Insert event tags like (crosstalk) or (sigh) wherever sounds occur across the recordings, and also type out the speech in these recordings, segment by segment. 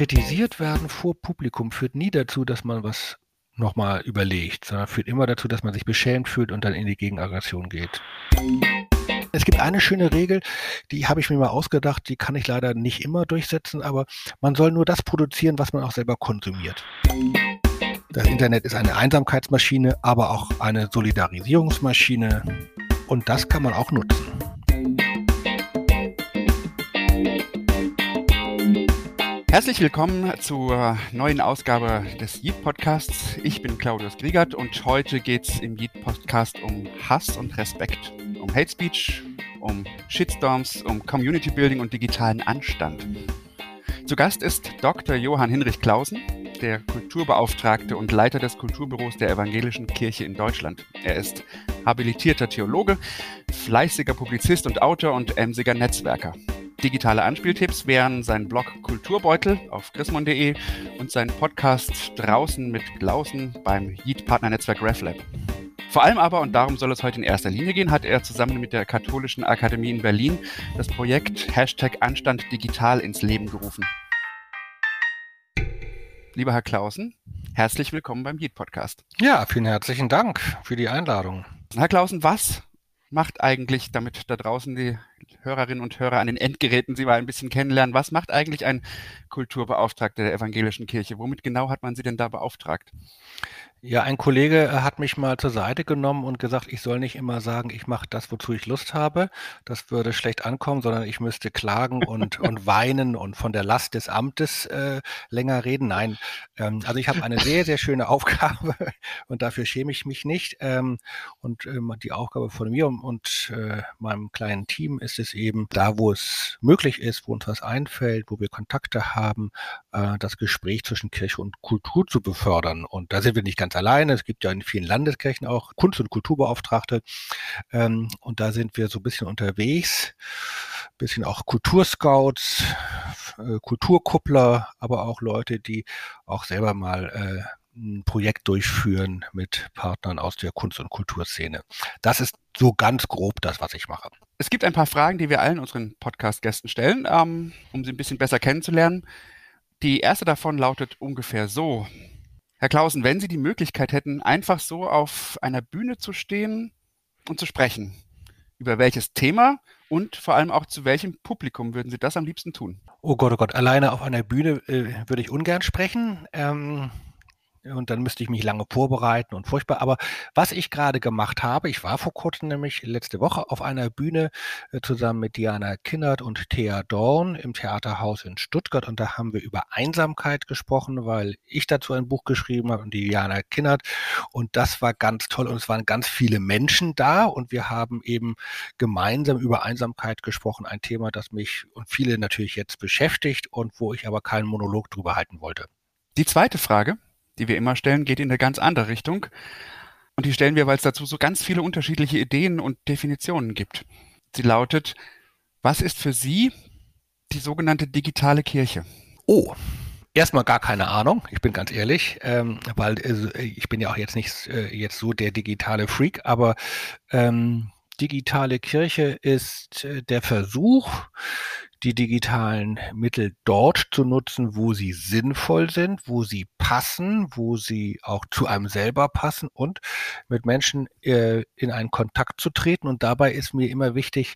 kritisiert werden vor Publikum führt nie dazu, dass man was nochmal überlegt, sondern führt immer dazu, dass man sich beschämt fühlt und dann in die Gegenaggression geht. Es gibt eine schöne Regel, die habe ich mir mal ausgedacht, die kann ich leider nicht immer durchsetzen, aber man soll nur das produzieren, was man auch selber konsumiert. Das Internet ist eine Einsamkeitsmaschine, aber auch eine Solidarisierungsmaschine und das kann man auch nutzen. Herzlich willkommen zur neuen Ausgabe des Yeet Podcasts. Ich bin Claudius Griegert und heute geht es im Yeet Podcast um Hass und Respekt, um Hate Speech, um Shitstorms, um Community Building und digitalen Anstand. Zu Gast ist Dr. Johann Hinrich Clausen, der Kulturbeauftragte und Leiter des Kulturbüros der Evangelischen Kirche in Deutschland. Er ist habilitierter Theologe, fleißiger Publizist und Autor und emsiger Netzwerker. Digitale Anspieltipps wären sein Blog Kulturbeutel auf chrismon.de und sein Podcast Draußen mit Klausen beim Yeet Partnernetzwerk RefLab. Vor allem aber, und darum soll es heute in erster Linie gehen, hat er zusammen mit der Katholischen Akademie in Berlin das Projekt Hashtag Anstand Digital ins Leben gerufen. Lieber Herr Klausen, herzlich willkommen beim Yeet Podcast. Ja, vielen herzlichen Dank für die Einladung. Herr Klausen, was macht eigentlich, damit da draußen die Hörerinnen und Hörer an den Endgeräten Sie mal ein bisschen kennenlernen, was macht eigentlich ein Kulturbeauftragter der evangelischen Kirche? Womit genau hat man Sie denn da beauftragt? Ja, ein Kollege äh, hat mich mal zur Seite genommen und gesagt, ich soll nicht immer sagen, ich mache das, wozu ich Lust habe. Das würde schlecht ankommen, sondern ich müsste klagen und, und (laughs) weinen und von der Last des Amtes äh, länger reden. Nein, ähm, also ich habe eine sehr, sehr schöne Aufgabe (laughs) und dafür schäme ich mich nicht. Ähm, und ähm, die Aufgabe von mir und, und äh, meinem kleinen Team ist es eben, da wo es möglich ist, wo uns was einfällt, wo wir Kontakte haben, äh, das Gespräch zwischen Kirche und Kultur zu befördern. Und da sind wir nicht ganz ganz alleine. Es gibt ja in vielen Landeskirchen auch Kunst- und Kulturbeauftragte. Ähm, und da sind wir so ein bisschen unterwegs. Bisschen auch Kulturscouts, äh, Kulturkuppler, aber auch Leute, die auch selber mal äh, ein Projekt durchführen mit Partnern aus der Kunst- und Kulturszene. Das ist so ganz grob das, was ich mache. Es gibt ein paar Fragen, die wir allen unseren Podcast-Gästen stellen, ähm, um sie ein bisschen besser kennenzulernen. Die erste davon lautet ungefähr so. Herr Klausen, wenn Sie die Möglichkeit hätten, einfach so auf einer Bühne zu stehen und zu sprechen, über welches Thema und vor allem auch zu welchem Publikum würden Sie das am liebsten tun? Oh Gott, oh Gott, alleine auf einer Bühne äh, würde ich ungern sprechen. Ähm, und dann müsste ich mich lange vorbereiten und furchtbar. Aber was ich gerade gemacht habe, ich war vor kurzem nämlich letzte Woche auf einer Bühne äh, zusammen mit Diana Kinnert und Thea Dorn im Theaterhaus in Stuttgart und da haben wir über Einsamkeit gesprochen, weil ich dazu ein Buch geschrieben habe und Diana Kinnert und das war ganz toll und es waren ganz viele Menschen da und wir haben eben gemeinsam über Einsamkeit gesprochen, ein Thema, das mich und viele natürlich jetzt beschäftigt und wo ich aber keinen Monolog drüber halten wollte. Die zweite Frage, die wir immer stellen, geht in eine ganz andere Richtung. Und die stellen wir, weil es dazu so ganz viele unterschiedliche Ideen und Definitionen gibt. Sie lautet, was ist für Sie die sogenannte digitale Kirche? Oh, Erstmal gar keine Ahnung, ich bin ganz ehrlich, ähm, weil äh, ich bin ja auch jetzt nicht äh, jetzt so der digitale Freak, aber ähm, digitale Kirche ist äh, der Versuch, die digitalen Mittel dort zu nutzen, wo sie sinnvoll sind, wo sie passen, wo sie auch zu einem selber passen und mit Menschen äh, in einen Kontakt zu treten. Und dabei ist mir immer wichtig,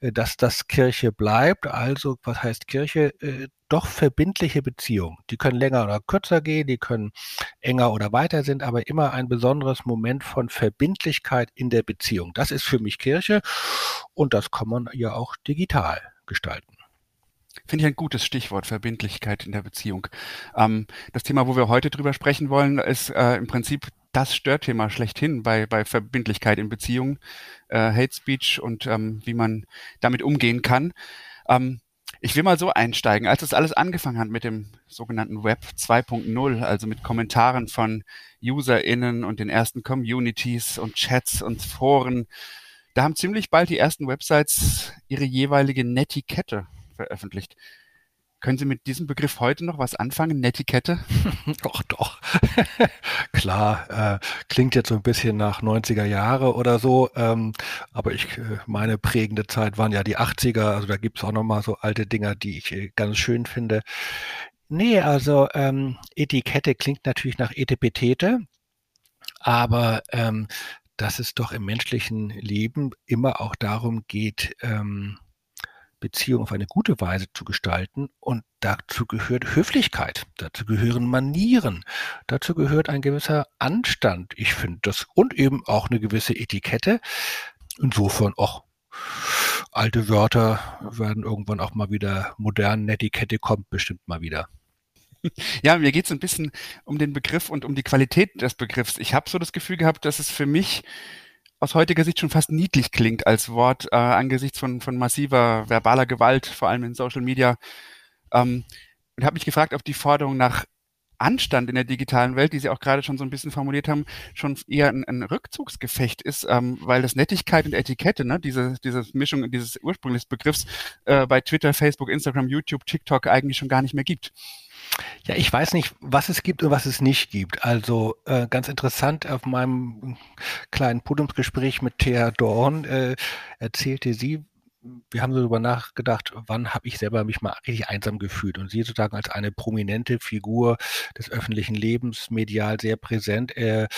äh, dass das Kirche bleibt. Also, was heißt Kirche? Äh, doch verbindliche Beziehungen. Die können länger oder kürzer gehen, die können enger oder weiter sind, aber immer ein besonderes Moment von Verbindlichkeit in der Beziehung. Das ist für mich Kirche und das kann man ja auch digital gestalten. Finde ich ein gutes Stichwort, Verbindlichkeit in der Beziehung. Ähm, das Thema, wo wir heute drüber sprechen wollen, ist äh, im Prinzip das Störthema schlechthin bei, bei Verbindlichkeit in Beziehungen, äh, Hate Speech und ähm, wie man damit umgehen kann. Ähm, ich will mal so einsteigen. Als das alles angefangen hat mit dem sogenannten Web 2.0, also mit Kommentaren von UserInnen und den ersten Communities und Chats und Foren, da haben ziemlich bald die ersten Websites ihre jeweilige Netiquette veröffentlicht. Können Sie mit diesem Begriff heute noch was anfangen? Netiquette? (laughs) doch, doch. (laughs) Klar, äh, klingt jetzt so ein bisschen nach 90er Jahre oder so, ähm, aber ich, äh, meine prägende Zeit waren ja die 80er, also da gibt es auch nochmal so alte Dinger, die ich äh, ganz schön finde. Nee, also ähm, Etikette klingt natürlich nach Etepetete, aber ähm, dass es doch im menschlichen Leben immer auch darum geht, ähm, Beziehung auf eine gute Weise zu gestalten. Und dazu gehört Höflichkeit, dazu gehören Manieren, dazu gehört ein gewisser Anstand. Ich finde das und eben auch eine gewisse Etikette. Insofern auch alte Wörter werden irgendwann auch mal wieder modern. Netiquette kommt bestimmt mal wieder. (laughs) Ja, mir geht es ein bisschen um den Begriff und um die Qualität des Begriffs. Ich habe so das Gefühl gehabt, dass es für mich aus heutiger Sicht schon fast niedlich klingt als Wort äh, angesichts von, von massiver verbaler Gewalt, vor allem in Social Media. Ähm, und habe mich gefragt, ob die Forderung nach Anstand in der digitalen Welt, die Sie auch gerade schon so ein bisschen formuliert haben, schon eher ein, ein Rückzugsgefecht ist, ähm, weil das Nettigkeit und Etikette, ne, diese, diese Mischung dieses ursprünglichen Begriffs äh, bei Twitter, Facebook, Instagram, YouTube, TikTok eigentlich schon gar nicht mehr gibt. Ja, ich weiß nicht, was es gibt und was es nicht gibt. Also äh, ganz interessant, auf meinem kleinen Podiumsgespräch mit Thea Dorn äh, erzählte sie, wir haben so darüber nachgedacht, wann habe ich selber mich mal richtig einsam gefühlt und sie sozusagen als eine prominente Figur des öffentlichen Lebens, medial sehr präsent, er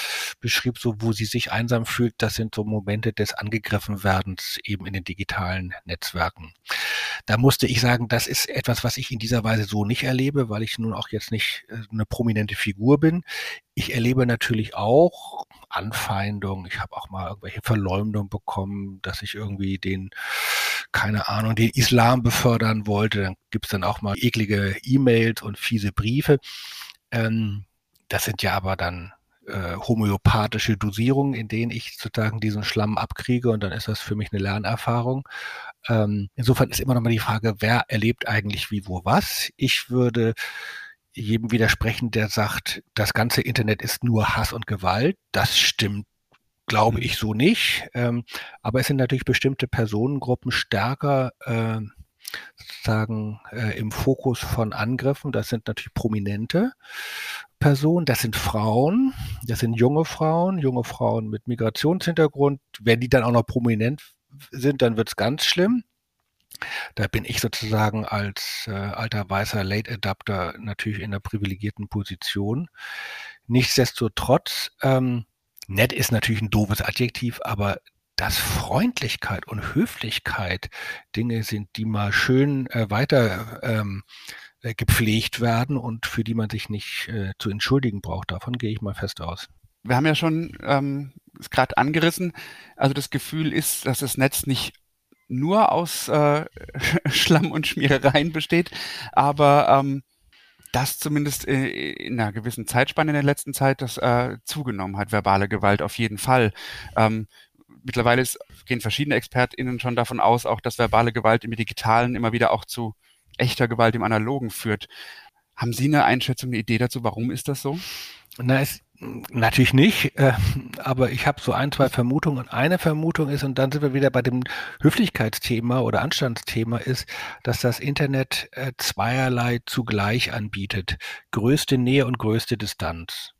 beschrieb so, wo sie sich einsam fühlt, das sind so Momente des Angegriffenwerdens eben in den digitalen Netzwerken. Da musste ich sagen, das ist etwas, was ich in dieser Weise so nicht erlebe, weil ich nun auch jetzt nicht äh, eine prominente Figur bin. Ich erlebe natürlich auch Anfeindungen. Ich habe auch mal irgendwelche Verleumdungen bekommen, dass ich irgendwie den, keine Ahnung, den Islam befördern wollte. Dann gibt's dann auch mal eklige E-Mails und fiese Briefe. Ähm, das sind ja aber dann äh, homöopathische Dosierungen, in denen ich sozusagen diesen Schlamm abkriege und dann ist das für mich eine Lernerfahrung. Ähm, insofern ist immer noch mal die Frage, wer erlebt eigentlich wie, wo, was. Ich würde jedem widersprechen, der sagt, das ganze Internet ist nur Hass und Gewalt. Das stimmt, glaube mhm. ich, so nicht. Ähm, aber es sind natürlich bestimmte Personengruppen stärker äh, sozusagen äh, im Fokus von Angriffen. Das sind natürlich prominente Personen, das sind Frauen, das sind junge Frauen, junge Frauen mit Migrationshintergrund. Wenn die dann auch noch prominent sind, dann wird es ganz schlimm. Da bin ich sozusagen als äh, alter weißer Late Adapter natürlich in einer privilegierten Position. Nichtsdestotrotz, ähm, nett ist natürlich ein doofes Adjektiv, aber dass Freundlichkeit und Höflichkeit Dinge sind, die mal schön äh, weiter ähm, äh, gepflegt werden und für die man sich nicht äh, zu entschuldigen braucht. Davon gehe ich mal fest aus. Wir haben ja schon ähm, gerade angerissen, also das Gefühl ist, dass das Netz nicht nur aus äh, (laughs) Schlamm und Schmierereien besteht, aber ähm, das zumindest äh, in einer gewissen Zeitspanne in der letzten Zeit das äh, zugenommen hat, verbale Gewalt auf jeden Fall. Ähm, mittlerweile gehen verschiedene ExpertInnen schon davon aus, auch dass verbale Gewalt im Digitalen immer wieder auch zu echter Gewalt im Analogen führt. Haben Sie eine Einschätzung, eine Idee dazu, warum ist das so? Na, es Natürlich nicht, äh, aber ich habe so ein, zwei Vermutungen. Und eine Vermutung ist, und dann sind wir wieder bei dem Höflichkeitsthema oder Anstandsthema, ist, dass das Internet äh, zweierlei zugleich anbietet. Größte Nähe und größte Distanz.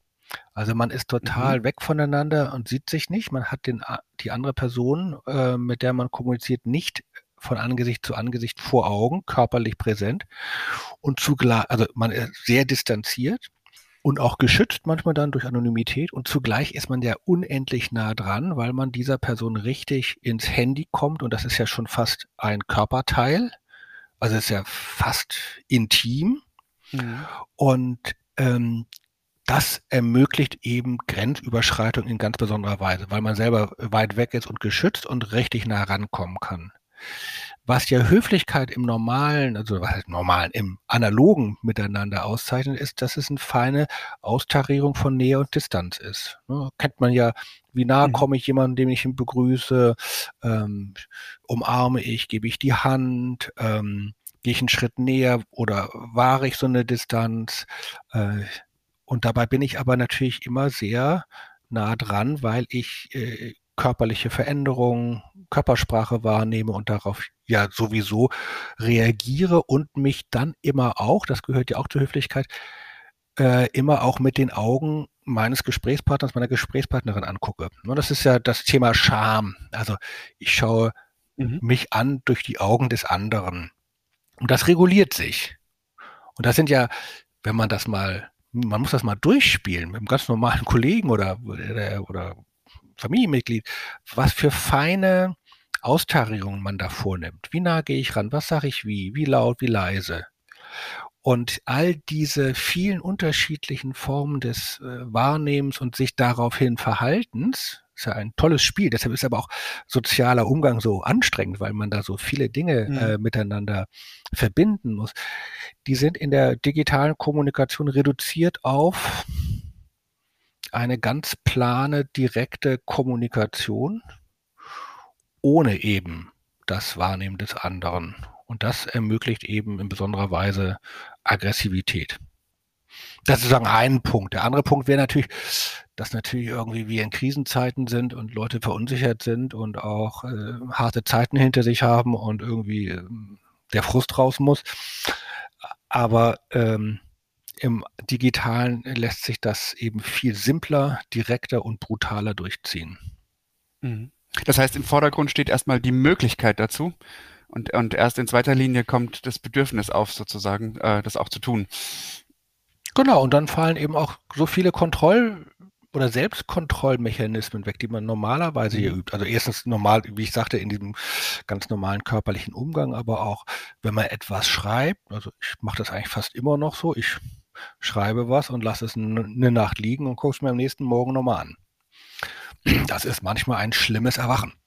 Also man ist total mhm. weg voneinander und sieht sich nicht. Man hat den, die andere Person, äh, mit der man kommuniziert, nicht von Angesicht zu Angesicht vor Augen, körperlich präsent und zugleich, also man ist sehr distanziert und auch geschützt manchmal dann durch Anonymität und zugleich ist man ja unendlich nah dran, weil man dieser Person richtig ins Handy kommt und das ist ja schon fast ein Körperteil, also ist ja fast intim mhm. und ähm, das ermöglicht eben Grenzüberschreitung in ganz besonderer Weise, weil man selber weit weg ist und geschützt und richtig nah rankommen kann. Was ja Höflichkeit im normalen, also was heißt normalen, im analogen Miteinander auszeichnet, ist, dass es eine feine Austarierung von Nähe und Distanz ist. Ne? Kennt man ja, wie nah mhm. komme ich jemandem, dem ich ihn begrüße, ähm, umarme ich, gebe ich die Hand, ähm, gehe ich einen Schritt näher oder wahre ich so eine Distanz. Äh, und dabei bin ich aber natürlich immer sehr nah dran, weil ich äh, körperliche Veränderungen, Körpersprache wahrnehme und darauf ja sowieso reagiere und mich dann immer auch, das gehört ja auch zur Höflichkeit, äh, immer auch mit den Augen meines Gesprächspartners, meiner Gesprächspartnerin angucke. Und das ist ja das Thema Scham. Also ich schaue mhm. mich an durch die Augen des anderen. Und das reguliert sich. Und das sind ja wenn man das mal, man muss das mal durchspielen mit einem ganz normalen Kollegen oder, oder, oder Familienmitglied, was für feine Austarierungen man da vornimmt. Wie nah gehe ich ran? Was sage ich wie? Wie laut? Wie leise? Und all diese vielen unterschiedlichen Formen des äh, Wahrnehmens und sich daraufhin Verhaltens, ist ja ein tolles Spiel. Deshalb ist aber auch sozialer Umgang so anstrengend, weil man da so viele Dinge mhm. äh, miteinander verbinden muss. Die sind in der digitalen Kommunikation reduziert auf eine ganz plane, direkte Kommunikation ohne eben das Wahrnehmen des anderen. Und das ermöglicht eben in besonderer Weise Aggressivität. Das ist sozusagen ein Punkt. Der andere Punkt wäre natürlich, dass natürlich irgendwie wir in Krisenzeiten sind und Leute verunsichert sind und auch äh, harte Zeiten hinter sich haben und irgendwie äh, der Frust raus muss. Aber ähm, im Digitalen lässt sich das eben viel simpler, direkter und brutaler durchziehen. Mhm. Das heißt, im Vordergrund steht erstmal die Möglichkeit dazu und, und erst in zweiter Linie kommt das Bedürfnis auf, sozusagen, äh, das auch zu tun. Genau, und dann fallen eben auch so viele Kontroll- oder Selbstkontrollmechanismen weg, die man normalerweise hier mhm. übt. Also erstens normal, wie ich sagte, in diesem ganz normalen körperlichen Umgang, aber auch, wenn man etwas schreibt, also ich mache das eigentlich fast immer noch so, ich schreibe was und lasse es eine Nacht liegen und gucke es mir am nächsten Morgen nochmal an. Das ist manchmal ein schlimmes Erwachen. (laughs)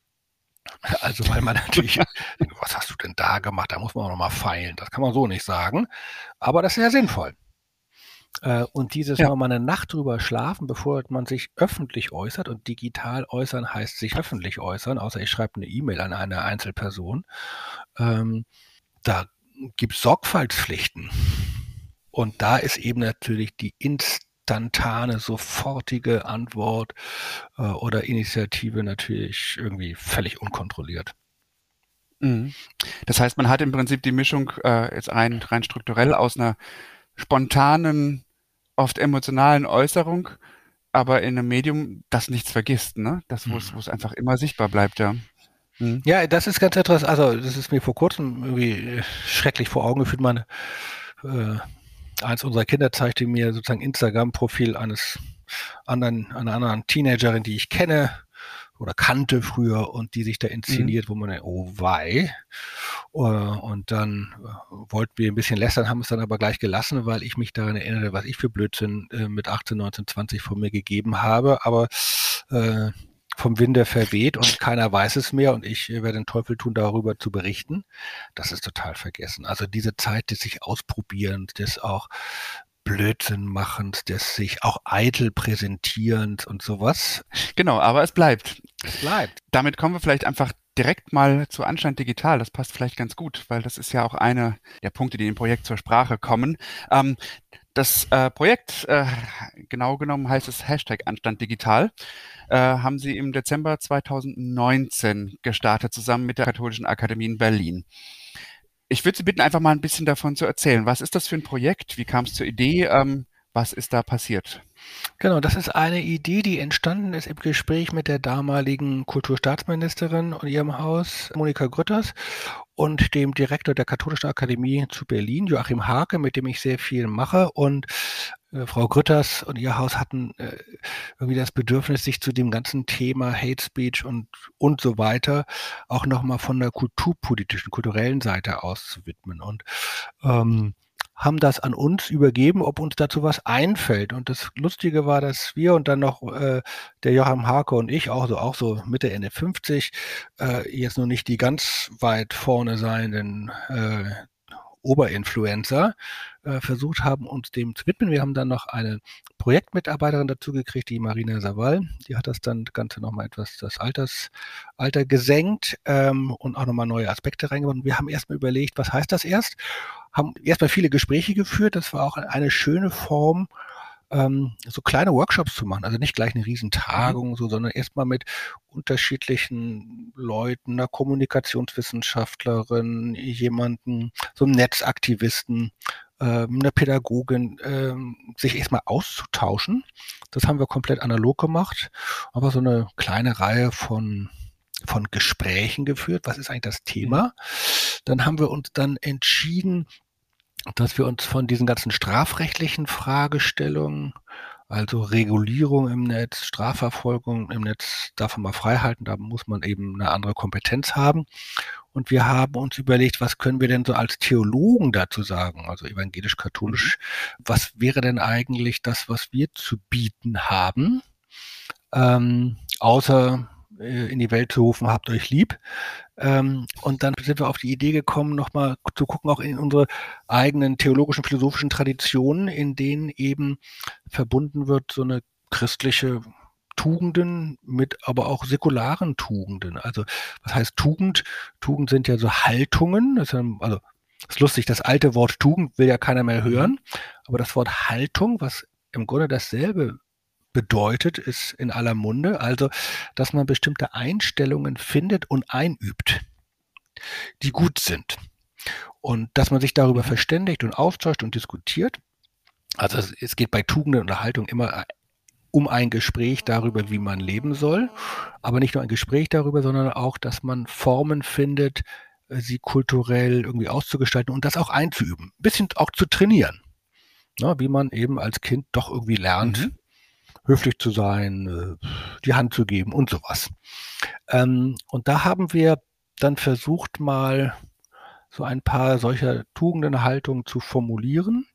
Also weil man natürlich, (laughs) was hast du denn da gemacht? Da muss man auch nochmal feilen. Das kann man so nicht sagen. Aber das ist ja sinnvoll. Äh, und dieses ja. mal eine Nacht drüber schlafen, bevor man sich öffentlich äußert und digital äußern heißt sich öffentlich äußern, außer ich schreibe eine E-Mail an eine Einzelperson, ähm, da gibt es Sorgfaltspflichten. Und da ist eben natürlich die instantane, sofortige Antwort äh, oder Initiative natürlich irgendwie völlig unkontrolliert. Mhm. Das heißt, man hat im Prinzip die Mischung äh, jetzt rein, rein strukturell aus einer spontanen oft emotionalen Äußerung, aber in einem Medium, das nichts vergisst, ne? Das, wo es mhm. einfach immer sichtbar bleibt, ja. Mhm. Ja, das ist ganz interessant. Also, das ist mir vor kurzem irgendwie schrecklich vor Augen geführt. Meine, äh, eins unserer Kinder zeigte mir sozusagen Instagram-Profil eines anderen, einer anderen Teenagerin, die ich kenne, oder kannte früher und die sich da mhm. inszeniert, mhm. wo man oh wei. Äh, und dann äh, wollten wir ein bisschen lästern, haben es dann aber gleich gelassen, weil ich mich daran erinnere, was ich für Blödsinn äh, mit 18, 19, 20 von mir gegeben habe. Aber äh, vom Winde verweht und keiner weiß es mehr und ich werde den Teufel tun, darüber zu berichten. Das ist total vergessen. Also diese Zeit des sich ausprobieren, des auch Blödsinn machend, des sich auch eitel präsentierend und sowas. Genau, aber es bleibt. Es bleibt. Damit kommen wir vielleicht einfach direkt mal zu Anschein Digital. Das passt vielleicht ganz gut, weil das ist ja auch einer der Punkte, die im Projekt zur Sprache kommen. Ähm, das äh, Projekt, äh, genau genommen heißt es Hashtag Anstand Digital, äh, haben sie im Dezember 2019 gestartet, zusammen mit der Katholischen Akademie in Berlin. Ich würde Sie bitten, einfach mal ein bisschen davon zu erzählen. Was ist das für ein Projekt? Wie kam es zur Idee? Ähm, was ist da passiert? Genau, das ist eine Idee, die entstanden ist im Gespräch mit der damaligen Kulturstaatsministerin und ihrem Haus, Monika Grütters, und dem Direktor der Katholischen Akademie zu Berlin, Joachim Hake, mit dem ich sehr viel mache. Und äh, Frau Grütters und ihr Haus hatten äh, irgendwie das Bedürfnis, sich zu dem ganzen Thema Hate Speech und, und so weiter auch nochmal von der kulturpolitischen, kulturellen Seite aus zu widmen. Und ähm, haben das an uns übergeben, ob uns dazu was einfällt. Und das Lustige war, dass wir und dann noch äh, der Joachim Hake und ich, auch so, auch so Mitte, Ende 50, äh, jetzt nur nicht die ganz weit vorne seienden äh, Oberinfluencer, äh, versucht haben, uns dem zu widmen. Wir haben dann noch eine Projektmitarbeiterin dazu gekriegt, die Marina Saval. Die hat das dann Ganze nochmal etwas das Alters, Alter gesenkt ähm, und auch nochmal neue Aspekte reingebracht. Wir haben erstmal überlegt, was heißt das erst? Haben erstmal viele Gespräche geführt. Das war auch eine schöne Form, ähm, so kleine Workshops zu machen. Also nicht gleich eine Riesentagung, mhm. so, sondern erstmal mit unterschiedlichen Leuten, einer Kommunikationswissenschaftlerin, jemanden, so einem Netzaktivisten, ähm, einer Pädagogin, ähm, sich erstmal auszutauschen. Das haben wir komplett analog gemacht, aber so eine kleine Reihe von von Gesprächen geführt. Was ist eigentlich das Thema? Mhm. Dann haben wir uns dann entschieden, dass wir uns von diesen ganzen strafrechtlichen Fragestellungen, also Regulierung im Netz, Strafverfolgung im Netz, davon mal freihalten, da muss man eben eine andere Kompetenz haben. Und wir haben uns überlegt, was können wir denn so als Theologen dazu sagen, also evangelisch-katholisch, mhm. was wäre denn eigentlich das, was wir zu bieten haben, ähm, außer äh, in die Welt zu rufen, habt euch lieb. Ähm, und dann sind wir auf die Idee gekommen, nochmal zu gucken, auch in unsere eigenen theologischen, philosophischen Traditionen, in denen eben verbunden wird so eine christliche Tugenden mit aber auch säkularen Tugenden. Also was heißt Tugend? Tugend sind ja so Haltungen. Das ist, also ist lustig, das alte Wort Tugend will ja keiner mehr hören, aber das Wort Haltung, was im Grunde dasselbe bedeutet, ist in aller Munde. Also, dass man bestimmte Einstellungen findet und einübt, die gut sind. Und dass man sich darüber verständigt und austauscht und diskutiert. Also es geht bei Tugenden und Haltung immer um ein Gespräch darüber, wie man leben soll. Aber nicht nur ein Gespräch darüber, sondern auch, dass man Formen findet, sie kulturell irgendwie auszugestalten und das auch einzuüben. Ein bisschen auch zu trainieren. Na, wie man eben als Kind doch irgendwie lernt, mhm höflich zu sein, äh, die Hand zu geben und sowas. Ähm, und da haben wir dann versucht, mal so ein paar solcher Tugenden, Haltungen zu formulieren.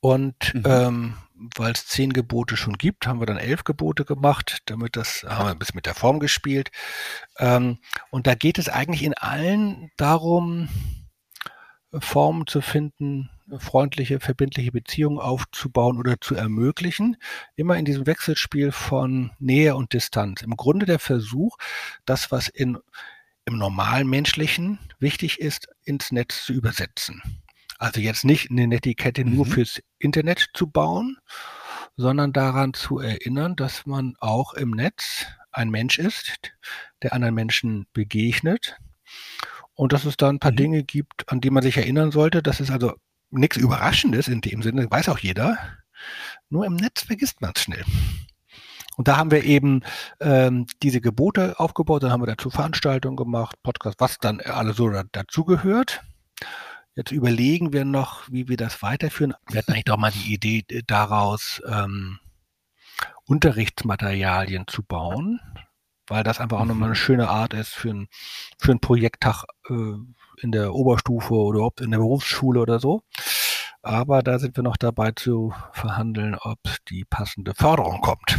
Und mhm. ähm, weil es zehn Gebote schon gibt, haben wir dann elf Gebote gemacht, damit das haben wir ein bisschen mit der Form gespielt. Ähm, und da geht es eigentlich in allen darum, Formen zu finden, freundliche, verbindliche Beziehungen aufzubauen oder zu ermöglichen. Immer in diesem Wechselspiel von Nähe und Distanz. Im Grunde der Versuch, das, was in, im normalen Menschlichen wichtig ist, ins Netz zu übersetzen. Also jetzt nicht eine Netiquette mhm. nur fürs Internet zu bauen, sondern daran zu erinnern, dass man auch im Netz ein Mensch ist, der anderen Menschen begegnet, und dass es da ein paar mhm. Dinge gibt, an die man sich erinnern sollte. Das ist also nichts Überraschendes in dem Sinne, weiß auch jeder. Nur im Netz vergisst man es schnell. Und da haben wir eben ähm, diese Gebote aufgebaut, dann haben wir dazu Veranstaltungen gemacht, Podcast, was dann alles so dazugehört. Jetzt überlegen wir noch, wie wir das weiterführen. Wir hatten eigentlich doch mal die Idee daraus, ähm, Unterrichtsmaterialien zu bauen weil das einfach auch nochmal eine mhm. schöne Art ist für, ein, für einen Projekttag äh, in der Oberstufe oder überhaupt in der Berufsschule oder so. Aber da sind wir noch dabei zu verhandeln, ob die passende Förderung kommt.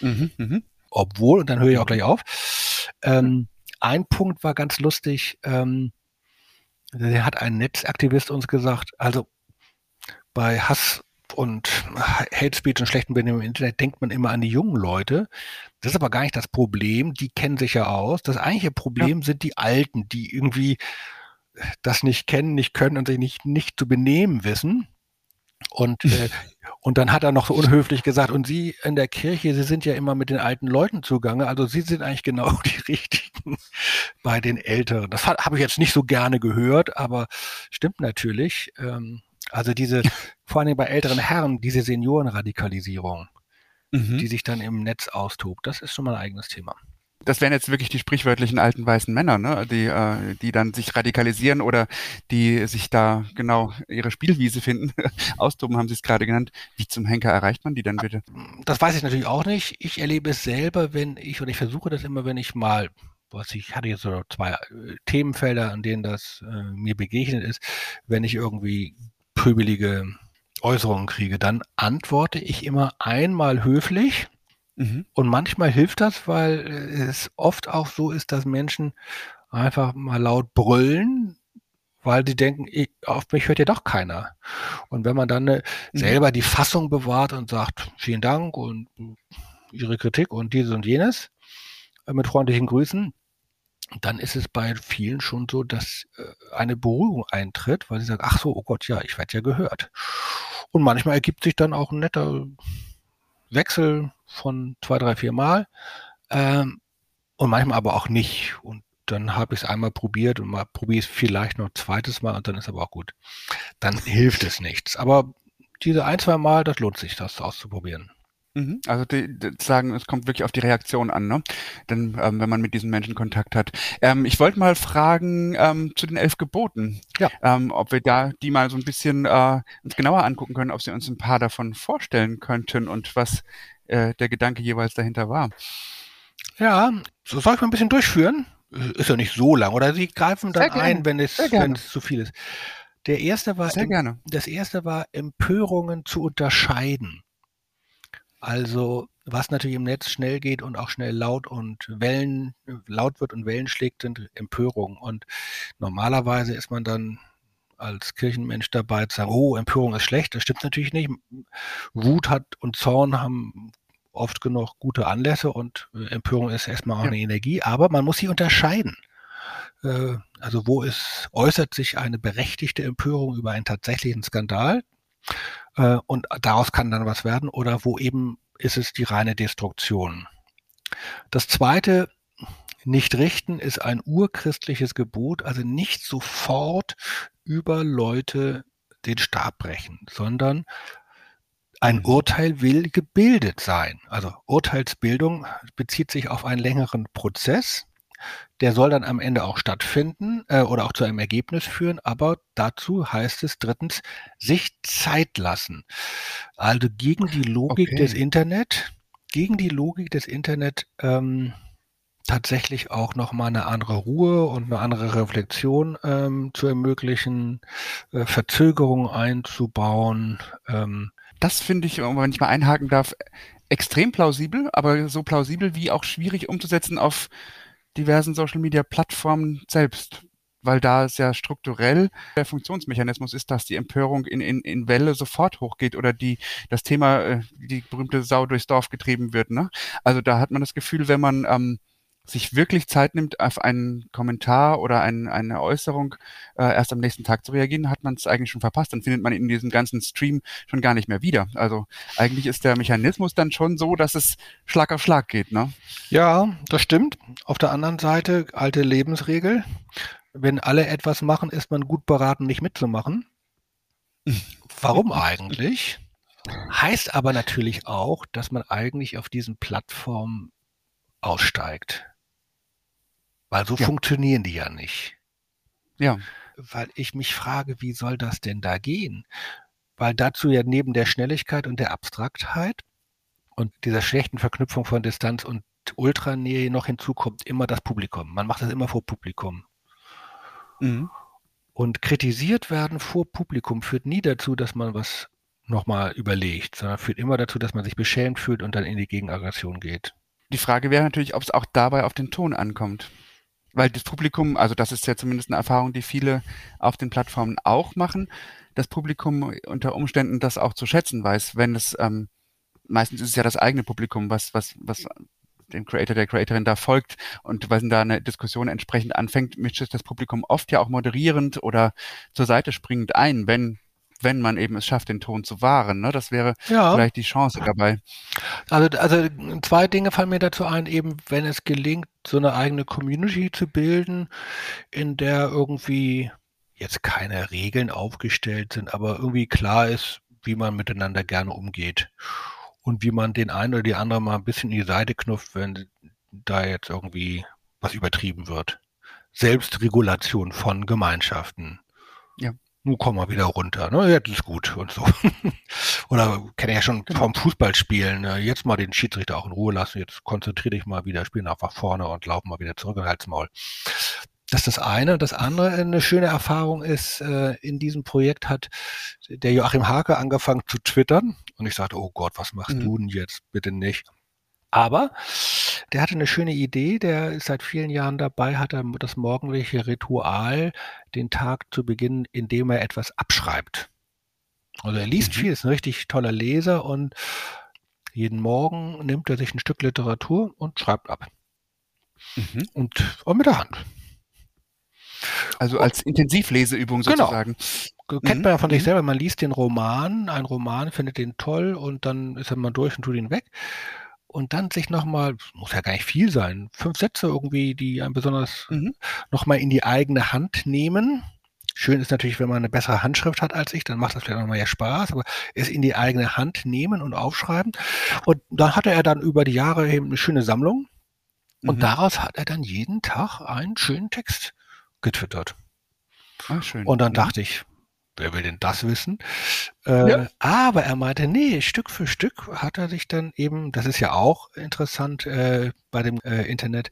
Mhm, mh. Obwohl, und dann höre ich auch gleich auf, ähm, ein Punkt war ganz lustig, ähm, der hat ein Netzaktivist uns gesagt, also bei Hass und Hate Speech und schlechten Benehmen im Internet denkt man immer an die jungen Leute. Das ist aber gar nicht das Problem. Die kennen sich ja aus. Das eigentliche Problem ja. sind die Alten, die irgendwie das nicht kennen, nicht können und sich nicht, nicht zu benehmen wissen. Und, (laughs) äh, und dann hat er noch so unhöflich gesagt, und Sie in der Kirche, Sie sind ja immer mit den alten Leuten zugange, also Sie sind eigentlich genau (laughs) die Richtigen bei den Älteren. Das habe ich jetzt nicht so gerne gehört, aber stimmt natürlich. Ähm, also diese, (laughs) vor allem bei älteren Herren, diese Seniorenradikalisierung, mhm. die sich dann im Netz austobt, das ist schon mal ein eigenes Thema. Das wären jetzt wirklich die sprichwörtlichen alten weißen Männer, ne? die, äh, die dann sich radikalisieren oder die sich da genau ihre Spielwiese finden. (laughs) Austoben haben Sie es gerade genannt. Wie zum Henker erreicht man die dann bitte? Das weiß ich natürlich auch nicht. Ich erlebe es selber, wenn ich, oder ich versuche das immer, wenn ich mal was ich hatte jetzt so zwei äh, Themenfelder, an denen das äh, mir begegnet ist, wenn ich irgendwie pöbelige Äußerungen kriege, dann antworte ich immer einmal höflich. Mhm. Und manchmal hilft das, weil es oft auch so ist, dass Menschen einfach mal laut brüllen, weil sie denken, ich, auf mich hört ja doch keiner. Und wenn man dann äh, mhm. selber die Fassung bewahrt und sagt, vielen Dank und Ihre Kritik und dieses und jenes, äh, mit freundlichen Grüßen, dann ist es bei vielen schon so, dass äh, eine Beruhigung eintritt, weil sie sagen, ach so, oh Gott, ja, ich werde ja gehört. Und manchmal ergibt sich dann auch ein netter Wechsel von zwei, drei, vier Mal ähm, und manchmal aber auch nicht. Und dann habe ich es einmal probiert und mal probiere es vielleicht noch ein zweites Mal und dann ist aber auch gut. Dann hilft es nichts. Aber diese ein, zwei Mal, das lohnt sich, das auszuprobieren. Mhm. Also die, die sagen, es kommt wirklich auf die Reaktion an, ne? Denn ähm, wenn man mit diesen Menschen Kontakt hat. Ähm, ich wollte mal fragen ähm, zu den elf Geboten, Ja. ähm, ob wir da die mal so ein bisschen äh, uns genauer angucken können, ob Sie uns ein paar davon vorstellen könnten und was äh, der Gedanke jeweils dahinter war. Ja, so soll ich mal ein bisschen durchführen? Ist ja nicht so lang. Oder Sie greifen dann ein, wenn es, wenn es zu viel ist. Der erste war, Sehr gerne. das erste war Empörungen zu unterscheiden. Also, was natürlich im Netz schnell geht und auch schnell laut und Wellen, laut wird und Wellen schlägt, sind Empörungen. Und normalerweise ist man dann als Kirchenmensch dabei zu sagen, oh, Empörung ist schlecht. Das stimmt natürlich nicht. Wut hat und Zorn haben oft genug gute Anlässe und äh, Empörung ist erstmal auch Ja. eine Energie, aber man muss sie unterscheiden. Äh, Also wo es äußert sich eine berechtigte Empörung über einen tatsächlichen Skandal äh, und daraus kann dann was werden oder wo eben ist es die reine Destruktion. Das zweite, nicht richten, ist ein urchristliches Gebot, also nicht sofort über Leute den Stab brechen, sondern ein Mhm. Urteil will gebildet sein. Also Urteilsbildung bezieht sich auf einen längeren Prozess. Der soll dann am Ende auch stattfinden äh, oder auch zu einem Ergebnis führen, aber dazu heißt es drittens, sich Zeit lassen. Also gegen die Logik Okay. des Internet, gegen die Logik des Internet ähm, tatsächlich auch nochmal eine andere Ruhe und eine andere Reflexion ähm, zu ermöglichen, äh, Verzögerungen einzubauen. Ähm, Das finde ich, wenn ich mal einhaken darf, extrem plausibel, aber so plausibel wie auch schwierig umzusetzen auf diversen Social-Media-Plattformen selbst. Weil da es ja strukturell der Funktionsmechanismus ist, dass die Empörung in, in, in Welle sofort hochgeht oder die, das Thema, äh, die berühmte Sau durchs Dorf getrieben wird. Ne? Also da hat man das Gefühl, wenn man ähm, sich wirklich Zeit nimmt, auf einen Kommentar oder ein, eine Äußerung äh, erst am nächsten Tag zu reagieren, hat man es eigentlich schon verpasst. Dann findet man in diesem ganzen Stream schon gar nicht mehr wieder. Also eigentlich ist der Mechanismus dann schon so, dass es Schlag auf Schlag geht, ne? Ja, das stimmt. Auf der anderen Seite, alte Lebensregel. Wenn alle etwas machen, ist man gut beraten, nicht mitzumachen. (laughs) Warum eigentlich? Heißt aber natürlich auch, dass man eigentlich auf diesen Plattformen aussteigt. Weil so Ja. funktionieren die ja nicht. Ja. Weil ich mich frage, wie soll das denn da gehen? Weil dazu ja neben der Schnelligkeit und der Abstraktheit und dieser schlechten Verknüpfung von Distanz und Ultranähe noch hinzukommt immer das Publikum. Man macht das immer vor Publikum. Mhm. Und kritisiert werden vor Publikum führt nie dazu, dass man was nochmal überlegt, sondern führt immer dazu, dass man sich beschämt fühlt und dann in die Gegenaggression geht. Die Frage wäre natürlich, ob es auch dabei auf den Ton ankommt. Weil das Publikum, also das ist ja zumindest eine Erfahrung, die viele auf den Plattformen auch machen, das Publikum unter Umständen das auch zu schätzen weiß, wenn es, ähm, meistens ist es ja das eigene Publikum, was, was, was dem Creator, der Creatorin da folgt und wenn da eine Diskussion entsprechend anfängt, mischt das Publikum oft ja auch moderierend oder zur Seite springend ein, wenn wenn man eben es schafft, den Ton zu wahren. Ne? Das wäre Ja. vielleicht die Chance dabei. Also, also zwei Dinge fallen mir dazu ein, eben wenn es gelingt, so eine eigene Community zu bilden, in der irgendwie jetzt keine Regeln aufgestellt sind, aber irgendwie klar ist, wie man miteinander gerne umgeht und wie man den einen oder die andere mal ein bisschen in die Seite knufft, wenn da jetzt irgendwie was übertrieben wird. Selbstregulation von Gemeinschaften. Ja. Nun komm mal wieder runter, ne? Jetzt ist gut und so. (laughs) Oder kenne ich ja schon Genau. vom Fußballspielen, ne? jetzt mal den Schiedsrichter auch in Ruhe lassen, jetzt konzentriere dich mal wieder, spielen einfach vorne und laufen mal wieder zurück und halt's Maul. Das ist das eine. Das andere, eine schöne Erfahrung ist, äh, in diesem Projekt hat der Joachim Hake angefangen zu twittern und ich sagte, oh Gott, was machst Mhm. du denn jetzt? Bitte nicht. Aber der hatte eine schöne Idee, der ist seit vielen Jahren dabei, hat er das morgendliche Ritual, den Tag zu beginnen, indem er etwas abschreibt. Also er liest Mhm. viel, ist ein richtig toller Leser und jeden Morgen nimmt er sich ein Stück Literatur und schreibt ab. Mhm. Und, und mit der Hand. Also als Intensivleseübung Genau. sozusagen. Kennt Mhm, man ja von sich mhm. selber, man liest den Roman, ein Roman, findet den toll und dann ist er mal durch und tut ihn weg. Und dann sich nochmal, muss ja gar nicht viel sein, fünf Sätze irgendwie, die einen besonders Mhm. nochmal in die eigene Hand nehmen Schön ist natürlich, wenn man eine bessere Handschrift hat als ich, dann macht das vielleicht noch mehr Spaß, aber es in die eigene Hand nehmen und aufschreiben. Und dann hatte er dann über die Jahre eben eine schöne Sammlung. Und mhm. daraus hat er dann jeden Tag einen schönen Text getwittert. Ah, schön. Und dann mhm. dachte ich, wer will denn das wissen? Äh, ja. Aber er meinte, nee, Stück für Stück hat er sich dann eben, das ist ja auch interessant äh, bei dem äh, Internet,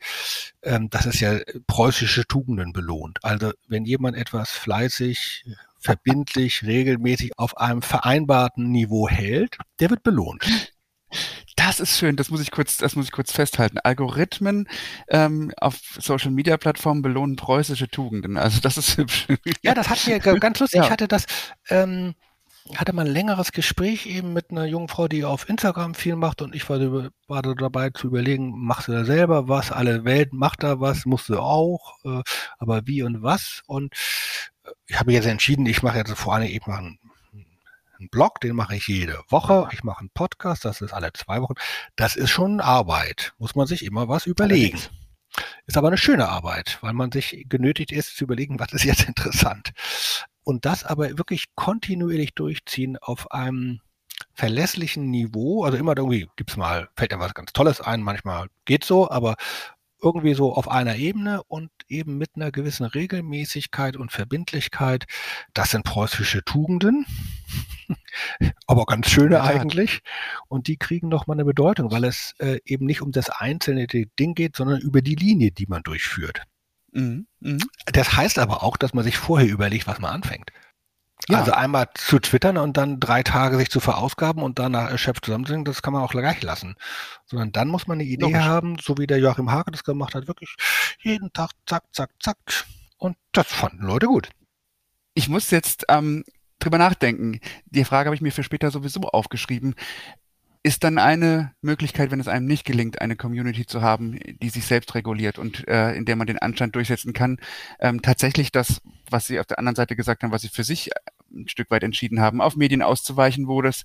ähm, das ist ja preußische Tugenden belohnt. Also wenn jemand etwas fleißig, verbindlich, regelmäßig auf einem vereinbarten Niveau hält, der wird belohnt. (laughs) Das ist schön, das muss ich kurz, das muss ich kurz festhalten. Algorithmen ähm, auf Social Media Plattformen belohnen preußische Tugenden. Also das ist (laughs) hübsch. Ja, das hat mir ganz lustig. Ja. Ich hatte das, ähm, hatte mal ein längeres Gespräch eben mit einer jungen Frau, die auf Instagram viel macht und ich war, war dabei zu überlegen, machst du da selber was? Alle Welt macht da was, musst du auch, äh, aber wie und was? Und äh, ich habe jetzt entschieden, ich mache jetzt vor allem eben mal einen Blog, den mache ich jede Woche. Ich mache einen Podcast, das ist alle zwei Wochen. Das ist schon Arbeit. Muss man sich immer was überlegen. Ist aber eine schöne Arbeit, weil man sich genötigt ist zu überlegen, was ist jetzt (laughs) interessant. Und das aber wirklich kontinuierlich durchziehen auf einem verlässlichen Niveau. Also immer irgendwie gibt's mal, fällt ja was ganz Tolles ein, manchmal geht so, aber irgendwie so auf einer Ebene und eben mit einer gewissen Regelmäßigkeit und Verbindlichkeit. Das sind preußische Tugenden, (laughs) aber ganz schöne ja, eigentlich. Und die kriegen nochmal eine Bedeutung, weil es äh, eben nicht um das einzelne Ding geht, sondern über die Linie, die man durchführt. Mhm. Mhm. Das heißt aber auch, dass man sich vorher überlegt, was man anfängt. Ja. Also einmal zu twittern und dann drei Tage sich zu verausgaben und danach erschöpft zusammenzubringen, das kann man auch gleich lassen. Sondern dann muss man eine Idee Logisch. haben, so wie der Joachim Hake das gemacht hat, wirklich jeden Tag zack, zack, zack. Und das fanden Leute gut. Ich muss jetzt ähm, drüber nachdenken. Die Frage habe ich mir für später sowieso aufgeschrieben ist dann eine Möglichkeit, wenn es einem nicht gelingt, eine Community zu haben, die sich selbst reguliert und äh, in der man den Anstand durchsetzen kann, ähm, tatsächlich das, was Sie auf der anderen Seite gesagt haben, was Sie für sich äh, ein Stück weit entschieden haben, auf Medien auszuweichen, wo das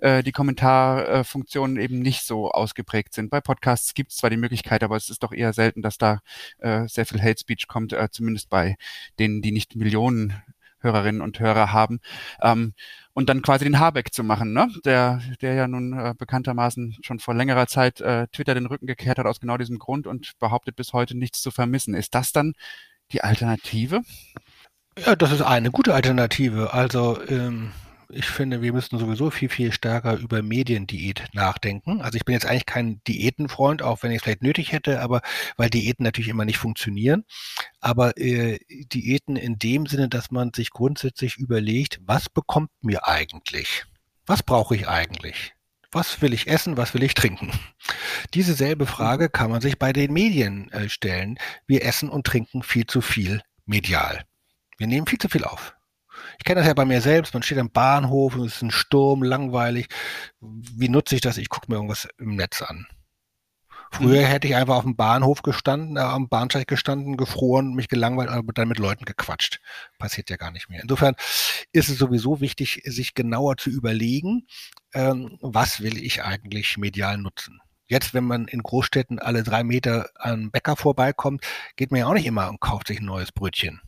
äh, die Kommentarfunktionen eben nicht so ausgeprägt sind. Bei Podcasts gibt es zwar die Möglichkeit, aber es ist doch eher selten, dass da äh, sehr viel Hate Speech kommt, äh, zumindest bei denen, die nicht Millionen Hörerinnen und Hörer haben. Ähm, und dann quasi den Habeck zu machen, ne? der, der ja nun äh, bekanntermaßen schon vor längerer Zeit äh, Twitter den Rücken gekehrt hat aus genau diesem Grund und behauptet bis heute nichts zu vermissen. Ist das dann die Alternative? Ja, das ist eine gute Alternative. Also ähm, ich finde, wir müssten sowieso viel, viel stärker über Mediendiät nachdenken. Also ich bin jetzt eigentlich kein Diätenfreund, auch wenn ich es vielleicht nötig hätte, aber weil Diäten natürlich immer nicht funktionieren. Aber äh, Diäten in dem Sinne, dass man sich grundsätzlich überlegt, was bekommt mir eigentlich? Was brauche ich eigentlich? Was will ich essen? Was will ich trinken? Diese selbe Frage kann man sich bei den Medien äh, stellen. Wir essen und trinken viel zu viel medial. Wir nehmen viel zu viel auf. Ich kenne das ja bei mir selbst. Man steht am Bahnhof und es ist ein Sturm, langweilig. Wie nutze ich das? Ich gucke mir irgendwas im Netz an. Früher mhm. hätte ich einfach auf dem Bahnhof gestanden, äh, am Bahnsteig gestanden, gefroren, mich gelangweilt, aber dann mit Leuten gequatscht. Passiert ja gar nicht mehr. Insofern ist es sowieso wichtig, sich genauer zu überlegen, ähm, was will ich eigentlich medial nutzen. Jetzt, wenn man in Großstädten alle drei Meter an Bäcker vorbeikommt, geht man ja auch nicht immer und kauft sich ein neues Brötchen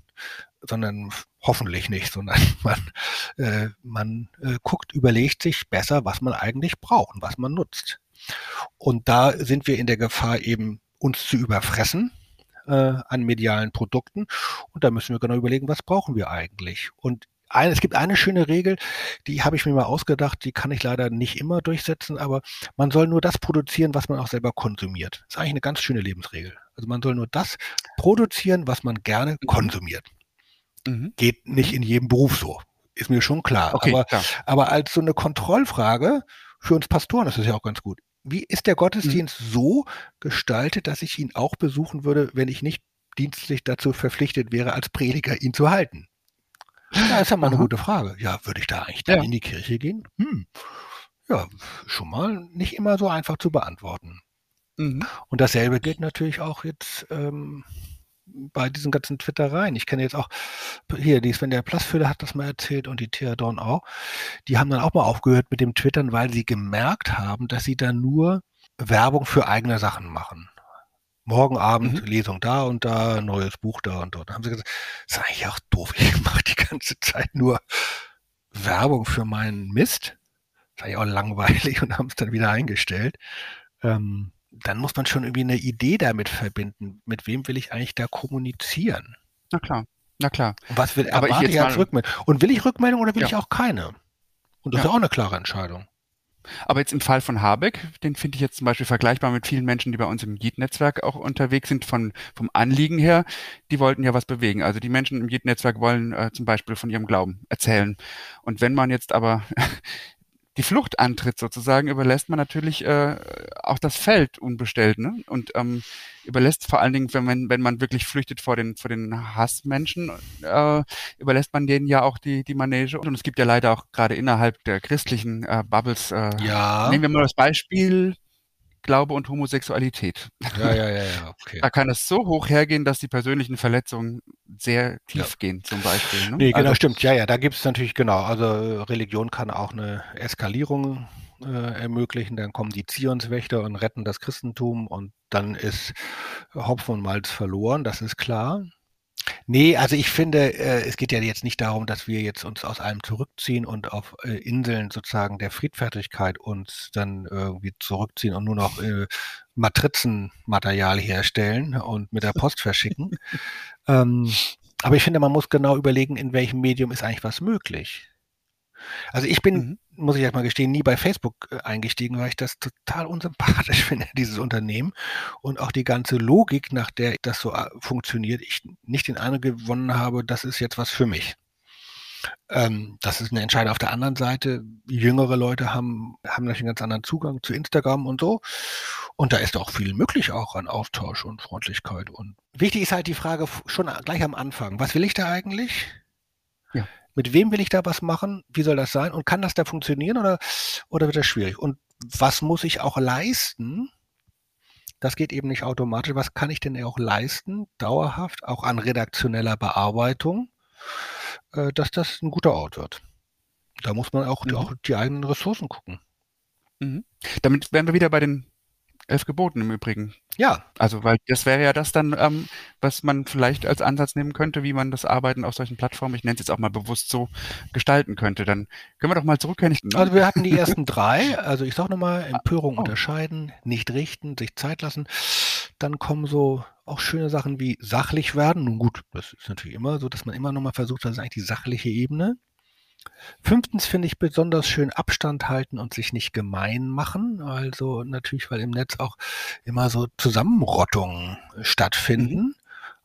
sondern hoffentlich nicht, sondern (laughs) man, äh, man äh, guckt, überlegt sich besser, was man eigentlich braucht und was man nutzt. Und da sind wir in der Gefahr, eben uns zu überfressen äh, an medialen Produkten. Und da müssen wir genau überlegen, was brauchen wir eigentlich. Und ein, es gibt eine schöne Regel, die habe ich mir mal ausgedacht, die kann ich leider nicht immer durchsetzen, aber man soll nur das produzieren, was man auch selber konsumiert. Das ist eigentlich eine ganz schöne Lebensregel. Also man soll nur das produzieren, was man gerne konsumiert. Mhm. Geht nicht in jedem Beruf so. Ist mir schon klar. Okay, aber, klar. aber als so eine Kontrollfrage für uns Pastoren ist es ja auch ganz gut. Wie ist der Gottesdienst mhm. so gestaltet, dass ich ihn auch besuchen würde, wenn ich nicht dienstlich dazu verpflichtet wäre, als Prediger ihn zu halten? Ja, ist ja mal eine gute Frage. Ja, würde ich da eigentlich dann ja. in die Kirche gehen? Hm. Ja, schon mal nicht immer so einfach zu beantworten. Mhm. Und dasselbe gilt natürlich auch jetzt ähm, bei diesen ganzen Twittereien. Ich kenne jetzt auch hier, die Sven der Plassfüller hat das mal erzählt und die Thea Dorn auch. Die haben dann auch mal aufgehört mit dem Twittern, weil sie gemerkt haben, dass sie dann nur Werbung für eigene Sachen machen. Morgen Abend mhm. Lesung da und da, neues Buch da und dort. Dann haben sie gesagt, das ist eigentlich auch doof. (laughs) Ich mache die ganze Zeit nur Werbung für meinen Mist. Das ist eigentlich auch langweilig (laughs) und haben es dann wieder eingestellt. Ähm, dann muss man schon irgendwie eine Idee damit verbinden. Mit wem will ich eigentlich da kommunizieren? Na klar, na klar. Und was will aber ich jetzt als Rückmeldung? Und will ich Rückmeldung oder will ja. ich auch keine? Und das ja. ist ja auch eine klare Entscheidung. Aber jetzt im Fall von Habeck, den finde ich jetzt zum Beispiel vergleichbar mit vielen Menschen, die bei uns im JIT-Netzwerk auch unterwegs sind, von, vom Anliegen her, die wollten ja was bewegen. Also die Menschen im JIT-Netzwerk wollen äh, zum Beispiel von ihrem Glauben erzählen. Und wenn man jetzt aber (laughs) die Flucht antritt sozusagen, überlässt man natürlich äh, auch das Feld unbestellt ne? und ähm, überlässt vor allen Dingen, wenn man, wenn man wirklich flüchtet vor den, vor den Hassmenschen, äh, überlässt man denen ja auch die, die Manege. Und es gibt ja leider auch gerade innerhalb der christlichen äh, Bubbles, äh, ja. nehmen wir mal das Beispiel, Glaube und Homosexualität. Ja, ja, ja, ja. Okay. Da kann es so hoch hergehen, dass die persönlichen Verletzungen sehr tief ja. gehen, zum Beispiel. Ne? Nee, genau, also, stimmt. Ja, ja, da gibt es natürlich, genau. Also Religion kann auch eine Eskalierung äh, ermöglichen. Dann kommen die Zionswächter und retten das Christentum und dann ist Hopfen und Malz verloren, das ist klar. Nee, also ich finde, äh, es geht ja jetzt nicht darum, dass wir jetzt uns aus allem zurückziehen und auf äh, Inseln sozusagen der Friedfertigkeit uns dann irgendwie zurückziehen und nur noch äh, Matrizenmaterial herstellen und mit der Post verschicken. (laughs) ähm, aber ich finde, man muss genau überlegen, in welchem Medium ist eigentlich was möglich. Also ich bin, mhm. Muss ich erstmal gestehen, nie bei Facebook äh, eingestiegen, weil ich das total unsympathisch (laughs) finde, dieses Unternehmen. Und auch die ganze Logik, nach der das so äh, funktioniert, ich nicht den Eindruck gewonnen habe, das ist jetzt was für mich. Ähm, das ist eine Entscheidung. Auf der anderen Seite, jüngere Leute haben, haben natürlich einen ganz anderen Zugang zu Instagram und so. Und da ist auch viel möglich auch an Austausch und Freundlichkeit. Und wichtig ist halt die Frage schon gleich am Anfang. Was will ich da eigentlich? Ja mit wem will ich da was machen, wie soll das sein und kann das da funktionieren oder, oder wird das schwierig? Und was muss ich auch leisten? Das geht eben nicht automatisch. Was kann ich denn auch leisten, dauerhaft, auch an redaktioneller Bearbeitung, äh, dass das ein guter Ort wird? Da muss man auch, mhm. auch die eigenen Ressourcen gucken. Mhm. Damit wären wir wieder bei den elf Geboten im Übrigen. Ja. Also, weil das wäre ja das dann, ähm, was man vielleicht als Ansatz nehmen könnte, wie man das Arbeiten auf solchen Plattformen, ich nenne es jetzt auch mal bewusst so, gestalten könnte. Dann können wir doch mal zurückkehren. Also wir hatten die ersten drei, also ich sag nochmal, Empörung oh. unterscheiden, nicht richten, sich Zeit lassen. Dann kommen so auch schöne Sachen wie sachlich werden. Nun gut, das ist natürlich immer so, dass man immer nochmal versucht, das ist eigentlich die sachliche Ebene. Fünftens finde ich besonders schön Abstand halten und sich nicht gemein machen. Also natürlich, weil im Netz auch immer so Zusammenrottungen stattfinden. Mhm.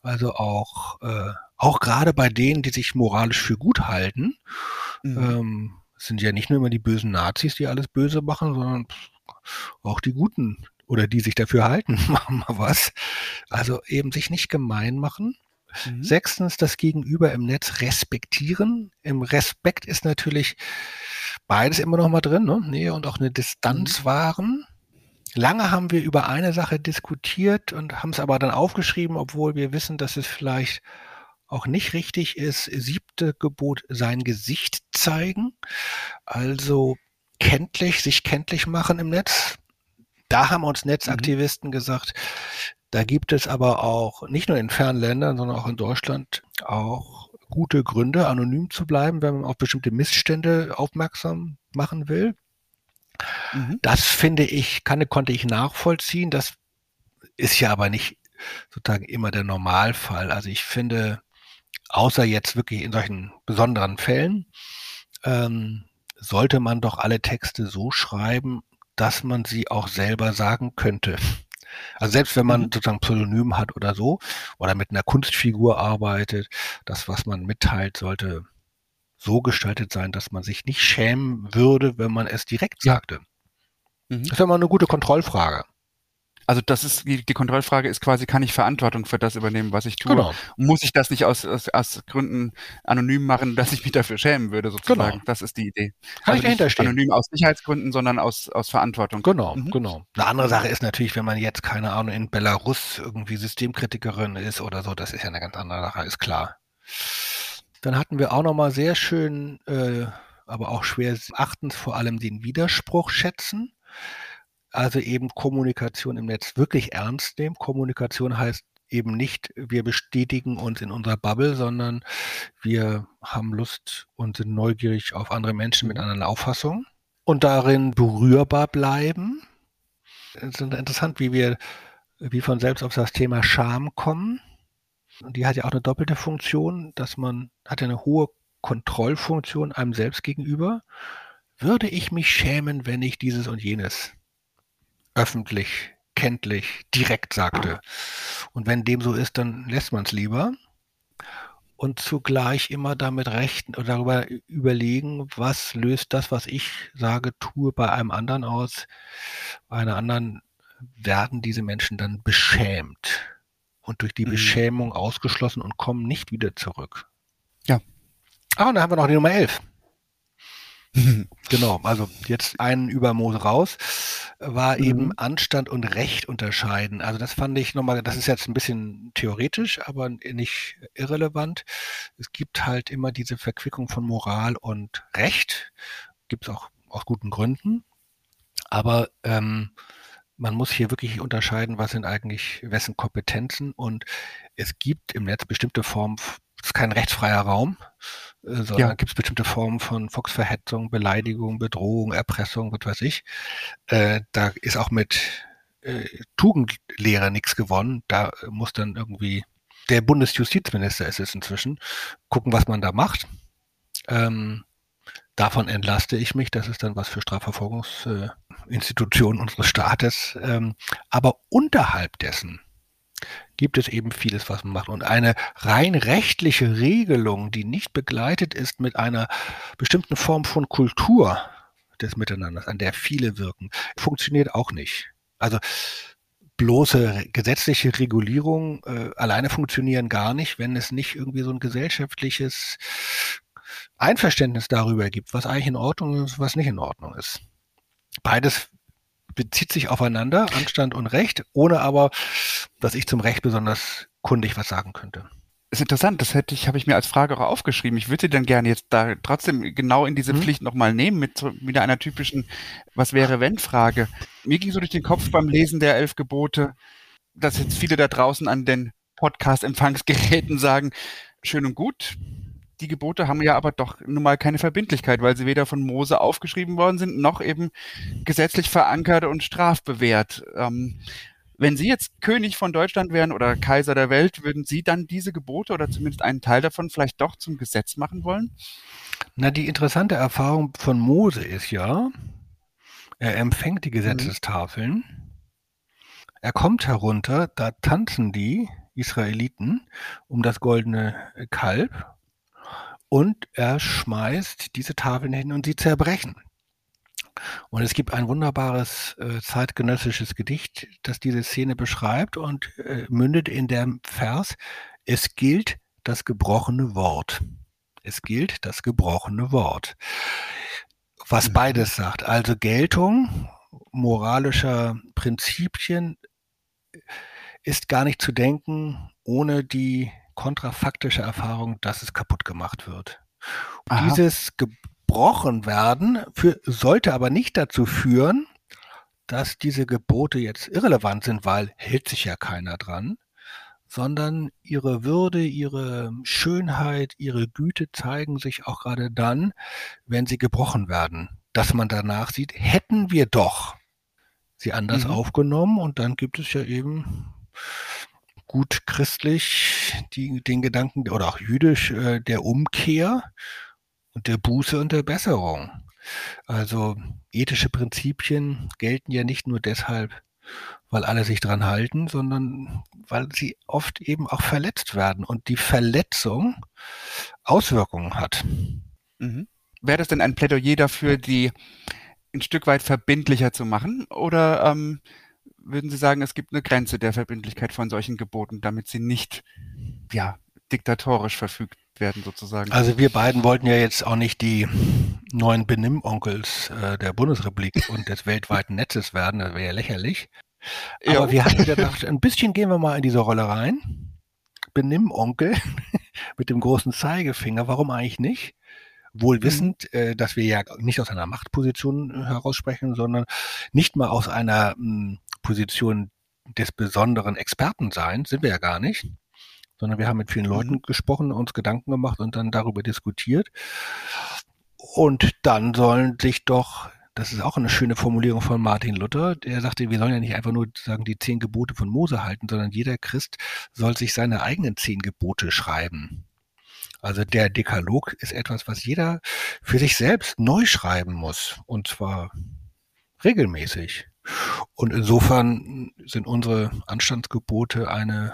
Also auch, äh, auch gerade bei denen, die sich moralisch für gut halten. Mhm. Ähm, sind ja nicht nur immer die bösen Nazis, die alles böse machen, sondern auch die Guten oder die sich dafür halten, (laughs) machen mal was. Also eben sich nicht gemein machen. Mhm. Sechstens, das Gegenüber im Netz respektieren. Im Respekt ist natürlich beides immer noch mal drin, ne? Nähe und auch eine Distanz mhm. wahren. Lange haben wir über eine Sache diskutiert und haben es aber dann aufgeschrieben, obwohl wir wissen, dass es vielleicht auch nicht richtig ist. Siebte Gebot, sein Gesicht zeigen. Also kenntlich, sich kenntlich machen im Netz. Da haben uns mhm. Netzaktivisten mhm. gesagt, da gibt es aber auch nicht nur in fernen Ländern, sondern auch in Deutschland auch gute Gründe, anonym zu bleiben, wenn man auf bestimmte Missstände aufmerksam machen will. Mhm. Das finde ich, kann, konnte ich nachvollziehen. Das ist ja aber nicht sozusagen immer der Normalfall. Also ich finde, außer jetzt wirklich in solchen besonderen Fällen, ähm, sollte man doch alle Texte so schreiben, dass man sie auch selber sagen könnte. Also selbst wenn man mhm. sozusagen Pseudonym hat oder so oder mit einer Kunstfigur arbeitet, das, was man mitteilt, sollte so gestaltet sein, dass man sich nicht schämen würde, wenn man es direkt sagte. Mhm. Das ist ja mal eine gute Kontrollfrage. Also das ist die, die Kontrollfrage ist quasi, kann ich Verantwortung für das übernehmen, was ich tue? Genau. Muss ich das nicht aus, aus, aus Gründen anonym machen, dass ich mich dafür schämen würde, sozusagen? Genau. Das ist die Idee. Kann also ich dahinter stehen. Anonym aus Sicherheitsgründen, sondern aus, aus Verantwortung. Genau, mhm. genau. Eine andere Sache ist natürlich, wenn man jetzt, keine Ahnung, in Belarus irgendwie Systemkritikerin ist oder so, das ist ja eine ganz andere Sache, ist klar. Dann hatten wir auch nochmal sehr schön, äh, aber auch schwer achtens vor allem den Widerspruch schätzen also eben Kommunikation im Netz wirklich ernst nehmen. Kommunikation heißt eben nicht, wir bestätigen uns in unserer Bubble, sondern wir haben Lust und sind neugierig auf andere Menschen mit anderen Auffassungen und darin berührbar bleiben. Es ist interessant, wie wir wie von selbst auf das Thema Scham kommen. Und die hat ja auch eine doppelte Funktion, dass man hat eine hohe Kontrollfunktion einem selbst gegenüber. Würde ich mich schämen, wenn ich dieses und jenes öffentlich, kenntlich, direkt sagte? Und wenn dem so ist, dann lässt man es lieber. Und zugleich immer damit rechten oder darüber überlegen, was löst das, was ich sage, tue, bei einem anderen aus. Bei einer anderen werden diese Menschen dann beschämt und durch die mhm. Beschämung ausgeschlossen und kommen nicht wieder zurück. Ja. Ah, und dann haben wir noch die Nummer 11. (laughs) genau, also jetzt einen über Mose raus, war mhm. eben Anstand und Recht unterscheiden. Also das fand ich nochmal, das ist jetzt ein bisschen theoretisch, aber nicht irrelevant. Es gibt halt immer diese Verquickung von Moral und Recht. Gibt es auch aus guten Gründen. Aber ähm, man muss hier wirklich unterscheiden, was sind eigentlich wessen Kompetenzen und es gibt im Netz bestimmte Formen, ist kein rechtsfreier Raum, äh, sondern ja. gibt es bestimmte Formen von Volksverhetzung, Beleidigung, Bedrohung, Erpressung, was weiß ich. Äh, da ist auch mit äh, Tugendlehre nichts gewonnen. Da muss dann irgendwie der Bundesjustizminister ist es inzwischen, gucken, was man da macht. Ähm, davon entlaste ich mich. Das ist dann was für Strafverfolgungsinstitutionen unseres Staates. Ähm, aber unterhalb dessen gibt es eben vieles, was man macht. Und eine rein rechtliche Regelung, die nicht begleitet ist mit einer bestimmten Form von Kultur des Miteinanders, an der viele wirken, funktioniert auch nicht. Also bloße gesetzliche Regulierung äh, alleine funktionieren gar nicht, wenn es nicht irgendwie so ein gesellschaftliches Einverständnis darüber gibt, was eigentlich in Ordnung ist, was nicht in Ordnung ist. Beides bezieht sich aufeinander, Anstand und Recht, ohne aber, dass ich zum Recht besonders kundig was sagen könnte. Das ist interessant, das hätte ich, habe ich mir als Frage auch aufgeschrieben. Ich würde sie dann gerne jetzt da trotzdem genau in diese mhm. Pflicht nochmal nehmen, mit so, wieder einer typischen Was wäre wenn Frage. Mir ging so durch den Kopf beim Lesen der elf Gebote, dass jetzt viele da draußen an den Podcast-Empfangsgeräten sagen, schön und gut, die Gebote haben ja aber doch nun mal keine Verbindlichkeit, weil sie weder von Mose aufgeschrieben worden sind, noch eben gesetzlich verankert und strafbewehrt. Ähm, wenn Sie jetzt König von Deutschland wären oder Kaiser der Welt, würden Sie dann diese Gebote oder zumindest einen Teil davon vielleicht doch zum Gesetz machen wollen? Na, die interessante Erfahrung von Mose ist ja, er empfängt die mhm. Gesetzestafeln, mhm. er kommt herunter, da tanzen die Israeliten um das goldene Kalb und er schmeißt diese Tafeln hin und sie zerbrechen. Und es gibt ein wunderbares äh, zeitgenössisches Gedicht, das diese Szene beschreibt und äh, mündet in dem Vers, es gilt das gebrochene Wort. Es gilt das gebrochene Wort. Was mhm. beides sagt, also Geltung moralischer Prinzipien ist gar nicht zu denken ohne die kontrafaktische Erfahrung, dass es kaputt gemacht wird. Dieses gebrochen werden für, sollte aber nicht dazu führen, dass diese Gebote jetzt irrelevant sind, weil hält sich ja keiner dran, sondern ihre Würde, ihre Schönheit, ihre Güte zeigen sich auch gerade dann, wenn sie gebrochen werden. Dass man danach sieht, hätten wir doch sie anders mhm. aufgenommen und dann gibt es ja eben gut christlich die, den Gedanken oder auch jüdisch äh, der Umkehr und der Buße und der Besserung. Also ethische Prinzipien gelten ja nicht nur deshalb, weil alle sich dran halten, sondern weil sie oft eben auch verletzt werden und die Verletzung Auswirkungen hat. Mhm. Wäre das denn ein Plädoyer dafür, die ein Stück weit verbindlicher zu machen? Oder ähm, würden Sie sagen, es gibt eine Grenze der Verbindlichkeit von solchen Geboten, damit sie nicht ja, diktatorisch verfügt werden sozusagen? Also wir beiden wollten ja jetzt auch nicht die neuen Benimmonkels äh, der Bundesrepublik und des weltweiten Netzes werden, das wäre ja lächerlich. Aber jo. wir hatten gedacht, ein bisschen gehen wir mal in diese Rolle rein. Benimmonkel (laughs) mit dem großen Zeigefinger, warum eigentlich nicht? wohl wissend, mhm. äh, dass wir ja nicht aus einer Machtposition heraus sprechen, sondern nicht mal aus einer mh, hm, Position des besonderen Expertenseins, sind wir ja gar nicht, sondern wir haben mit vielen Leuten mhm. gesprochen, uns Gedanken gemacht und dann darüber diskutiert. Und dann sollen sich doch das ist auch eine schöne Formulierung von Martin Luther. Der sagte, wir sollen ja nicht einfach nur sagen, die zehn Gebote von Mose halten, sondern jeder Christ soll sich seine eigenen zehn Gebote schreiben. Also der Dekalog ist etwas, was jeder für sich selbst neu schreiben muss. Und zwar regelmäßig. Und insofern sind unsere Anstandsgebote eine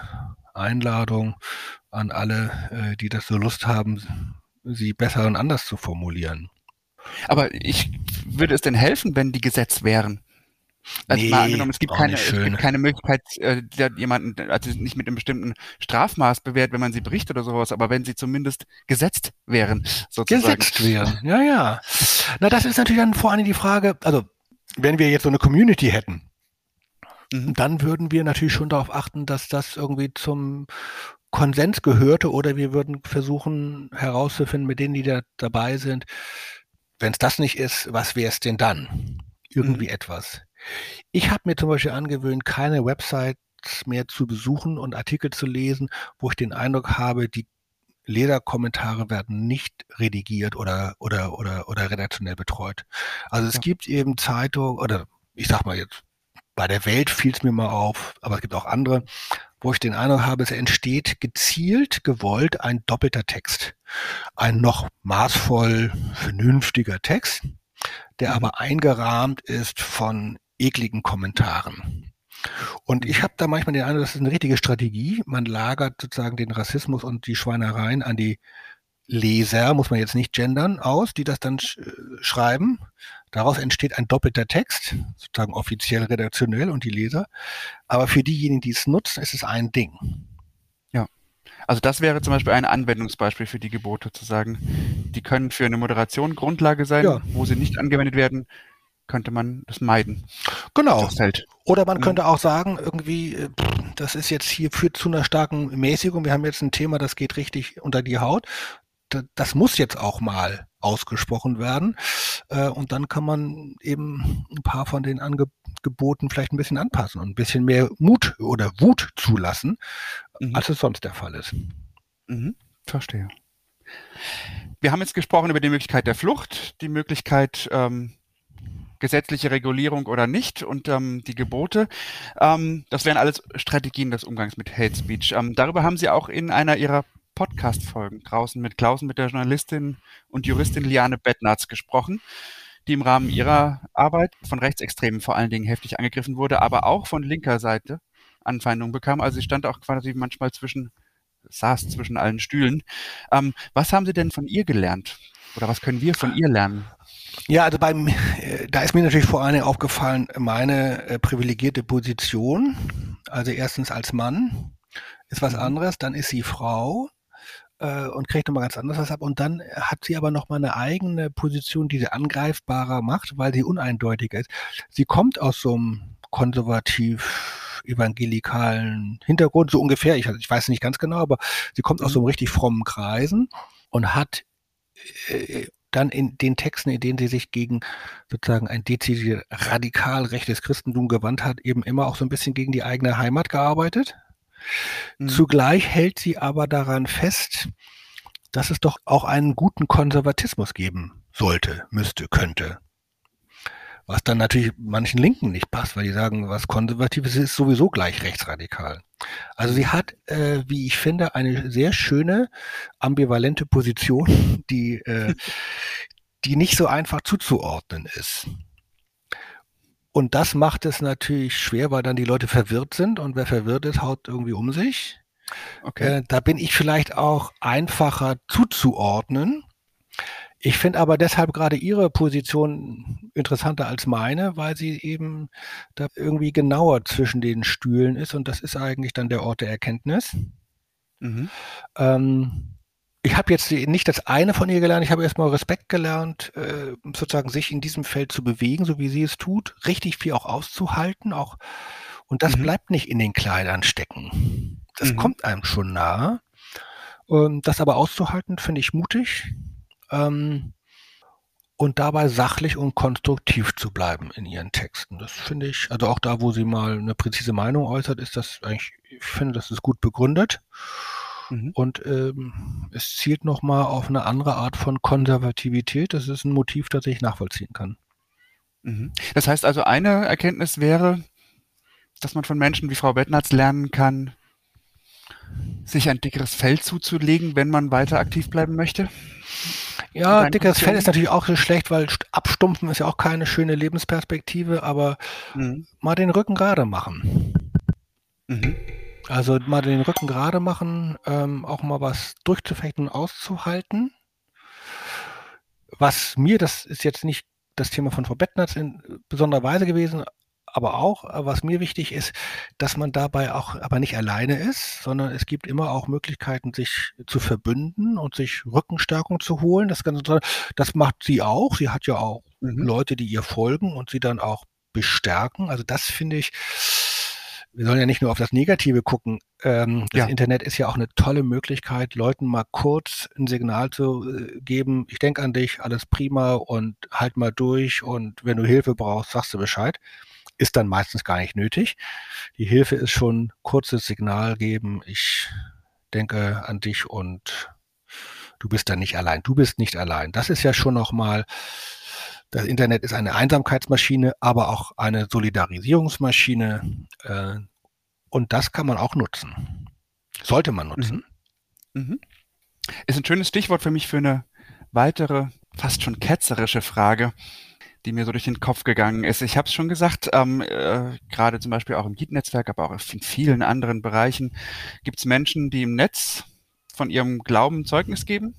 Einladung an alle, äh, die das so Lust haben, sie besser und anders zu formulieren. Aber ich würde es denn helfen, wenn die Gesetz wären? Also nee, mal angenommen, es gibt, keine, es gibt keine Möglichkeit, äh, jemanden, also nicht mit einem bestimmten Strafmaß bewährt, wenn man sie bricht oder sowas, aber wenn sie zumindest gesetzt wären, sozusagen. Gesetzt wären, ja, ja. Na, das ist natürlich dann vor allem die Frage, also wenn wir jetzt so eine Community hätten, mhm. dann würden wir natürlich schon darauf achten, dass das irgendwie zum Konsens gehörte oder wir würden versuchen herauszufinden mit denen, die da dabei sind, wenn es das nicht ist, was wäre es denn dann? Irgendwie mhm. etwas. Ich habe mir zum Beispiel angewöhnt, keine Websites mehr zu besuchen und Artikel zu lesen, wo ich den Eindruck habe, die Leserkommentare werden nicht redigiert oder, oder, oder, oder redaktionell betreut. Also es ja. gibt eben Zeitungen, oder ich sag mal jetzt, bei der Welt fiel es mir mal auf, aber es gibt auch andere, wo ich den Eindruck habe, es entsteht gezielt, gewollt ein doppelter Text. Ein noch maßvoll vernünftiger Text, der mhm. aber eingerahmt ist von ekligen Kommentaren. Und ich habe da manchmal den Eindruck, das ist eine richtige Strategie. Man lagert sozusagen den Rassismus und die Schweinereien an die Leser, muss man jetzt nicht gendern, aus, die das dann sch äh, schreiben. Daraus entsteht ein doppelter Text, sozusagen offiziell redaktionell und die Leser. Aber für diejenigen, die es nutzen, ist es ein Ding. Ja. Also das wäre zum Beispiel ein Anwendungsbeispiel für die Gebote, zu sagen, die können für eine Moderation Grundlage sein, ja. wo sie nicht angewendet werden, könnte man das meiden. Genau. Das Oder man könnte auch sagen, irgendwie, äh, das ist jetzt hier führt zu einer starken Mäßigung. Wir haben jetzt ein Thema, das geht richtig unter die Haut das muss jetzt auch mal ausgesprochen werden. Äh, und dann kann man eben ein paar von den Angeboten vielleicht ein bisschen anpassen und ein bisschen mehr Mut oder Wut zulassen, mhm. als es sonst der Fall ist. Mhm. Verstehe. Wir haben jetzt gesprochen über die Möglichkeit der Flucht, die Möglichkeit ähm, gesetzliche Regulierung oder nicht und ähm, die Gebote. Ähm, das wären alles Strategien des Umgangs mit Hate Speech. Ähm, darüber haben Sie auch in einer Ihrer Podcast-Folgen draußen mit Klausen, mit der Journalistin und Juristin Liane Bettnarz gesprochen, die im Rahmen ihrer Arbeit von Rechtsextremen vor allen Dingen heftig angegriffen wurde, aber auch von linker Seite Anfeindungen bekam. Also sie stand auch quasi manchmal zwischen, saß zwischen allen Stühlen. Ähm, was haben Sie denn von ihr gelernt? Oder was können wir von ihr lernen? Ja, also beim, äh, da ist mir natürlich vor allen Dingen aufgefallen, meine äh, privilegierte Position. Also erstens als Mann ist was mhm. anderes, dann ist sie Frau äh, und kriegt nochmal ganz anders was ab. Und dann hat sie aber nochmal eine eigene Position, die sie angreifbarer macht, weil sie uneindeutiger ist. Sie kommt aus so einem konservativ evangelikalen Hintergrund, so ungefähr, ich, ich weiß nicht ganz genau, aber sie kommt aus so einem mhm. richtig frommen Kreisen und hat dann in den Texten, in denen sie sich gegen sozusagen ein dezidiert radikal rechtes Christentum gewandt hat, eben immer auch so ein bisschen gegen die eigene Heimat gearbeitet. Mhm. Zugleich hält sie aber daran fest, dass es doch auch einen guten Konservatismus geben sollte, müsste, könnte. Was dann natürlich manchen Linken nicht passt, weil die sagen, was Konservatives ist sowieso gleich rechtsradikal. Also sie hat, äh, wie ich finde, eine sehr schöne, ambivalente Position, (laughs) die, äh, die nicht so einfach zuzuordnen ist. Und das macht es natürlich schwer, weil dann die Leute verwirrt sind und wer verwirrt ist, haut irgendwie um sich. Okay. Äh, da bin ich vielleicht auch einfacher zuzuordnen. Ich finde aber deshalb gerade Ihre Position interessanter als meine, weil sie eben da irgendwie genauer zwischen den Stühlen ist und das ist eigentlich dann der Ort der Erkenntnis. Mhm. Ähm, ich habe jetzt nicht das eine von ihr gelernt, ich habe erstmal Respekt gelernt, äh, sozusagen sich in diesem Feld zu bewegen, so wie sie es tut, richtig viel auch auszuhalten, auch und das mhm. bleibt nicht in den Kleidern stecken. Das mhm. kommt einem schon nahe. Und das aber auszuhalten, finde ich mutig. Ähm, und dabei sachlich und konstruktiv zu bleiben in ihren Texten. Das finde ich, also auch da, wo sie mal eine präzise Meinung äußert, ist das eigentlich, ich finde, das ist gut begründet. Mhm. Und ähm, es zielt nochmal auf eine andere Art von Konservativität. Das ist ein Motiv, das ich nachvollziehen kann. Mhm. Das heißt also, eine Erkenntnis wäre, dass man von Menschen wie Frau Bettnatz lernen kann, sich ein dickeres Fell zuzulegen, wenn man weiter aktiv bleiben möchte? Ja, dickeres Fell ist natürlich auch so schlecht, weil abstumpfen ist ja auch keine schöne Lebensperspektive, aber mhm. mal den Rücken gerade machen. Mhm. Also mal den Rücken gerade machen, ähm, auch mal was durchzufechten und auszuhalten. Was mir, das ist jetzt nicht das Thema von Frau Bettnatz in besonderer Weise gewesen, aber auch, äh, was mir wichtig ist, dass man dabei auch aber nicht alleine ist, sondern es gibt immer auch Möglichkeiten, sich zu verbünden und sich Rückenstärkung zu holen. Das, Ganze, das macht sie auch. Sie hat ja auch mhm. Leute, die ihr folgen und sie dann auch bestärken. Also das finde ich, wir sollen ja nicht nur auf das Negative gucken. Ähm, das ja. Internet ist ja auch eine tolle Möglichkeit, Leuten mal kurz ein Signal zu äh, geben. Ich denke an dich, alles prima und halt mal durch und wenn du Hilfe brauchst, sagst du Bescheid. Ist dann meistens gar nicht nötig. Die Hilfe ist schon kurzes Signal geben. Ich denke an dich und du bist dann nicht allein. Du bist nicht allein. Das ist ja schon nochmal das Internet ist eine Einsamkeitsmaschine, aber auch eine Solidarisierungsmaschine. Äh, und das kann man auch nutzen. Sollte man nutzen. Mhm. Mhm. Ist ein schönes Stichwort für mich für eine weitere, fast schon ketzerische Frage, die mir so durch den Kopf gegangen ist. Ich habe es schon gesagt, ähm, äh, gerade zum Beispiel auch im Git-Netzwerk, aber auch in vielen anderen Bereichen gibt es Menschen, die im Netz von ihrem Glauben Zeugnis geben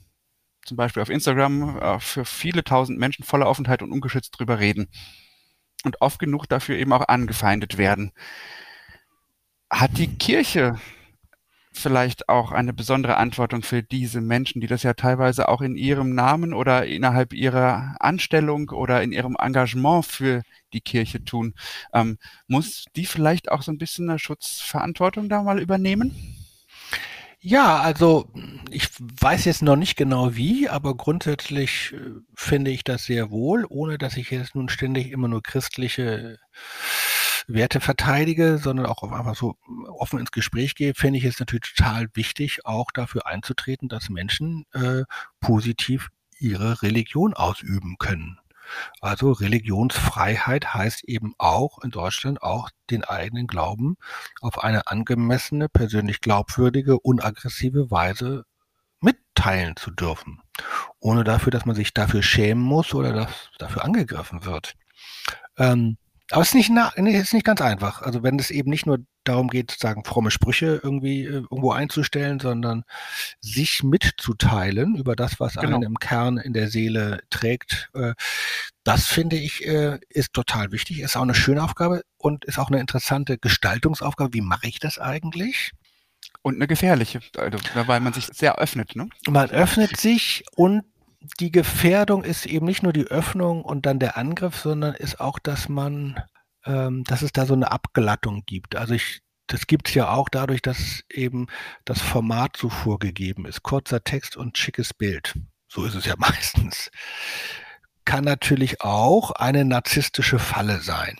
zum Beispiel auf Instagram äh, für viele tausend Menschen voller Offenheit und ungeschützt drüber reden und oft genug dafür eben auch angefeindet werden. Hat die Kirche vielleicht auch eine besondere Antwortung für diese Menschen, die das ja teilweise auch in ihrem Namen oder innerhalb ihrer Anstellung oder in ihrem Engagement für die Kirche tun? Ähm, muss die vielleicht auch so ein bisschen eine Schutzverantwortung da mal übernehmen? Ja, also ich weiß jetzt noch nicht genau wie, aber grundsätzlich äh, finde ich das sehr wohl, ohne dass ich jetzt nun ständig immer nur christliche Werte verteidige, sondern auch einfach so offen ins Gespräch gehe, finde ich es natürlich total wichtig, auch dafür einzutreten, dass Menschen äh, positiv ihre Religion ausüben können. Also Religionsfreiheit heißt eben auch in Deutschland auch den eigenen Glauben auf eine angemessene, persönlich glaubwürdige, unaggressive Weise mitteilen zu dürfen, ohne dafür, dass man sich dafür schämen muss oder dass dafür angegriffen wird. Ähm, aber es ist nicht, na, ist nicht ganz einfach. Also wenn es eben nicht nur darum geht, sozusagen fromme Sprüche irgendwie äh, irgendwo einzustellen, sondern sich mitzuteilen über das, was genau. einen im Kern in der Seele trägt, äh, das finde ich äh, ist total wichtig. Ist auch eine schöne Aufgabe und ist auch eine interessante Gestaltungsaufgabe. Wie mache ich das eigentlich? Und eine gefährliche, also, weil man sich sehr öffnet. Ne? Man öffnet sich und die Gefährdung ist eben nicht nur die Öffnung und dann der Angriff, sondern ist auch, dass man, ähm, dass es da so eine Abglattung gibt. Also ich, das gibt es ja auch dadurch, dass eben das Format so vorgegeben ist. Kurzer Text und schickes Bild. So ist es ja (laughs) meistens. Kann natürlich auch eine narzisstische Falle sein.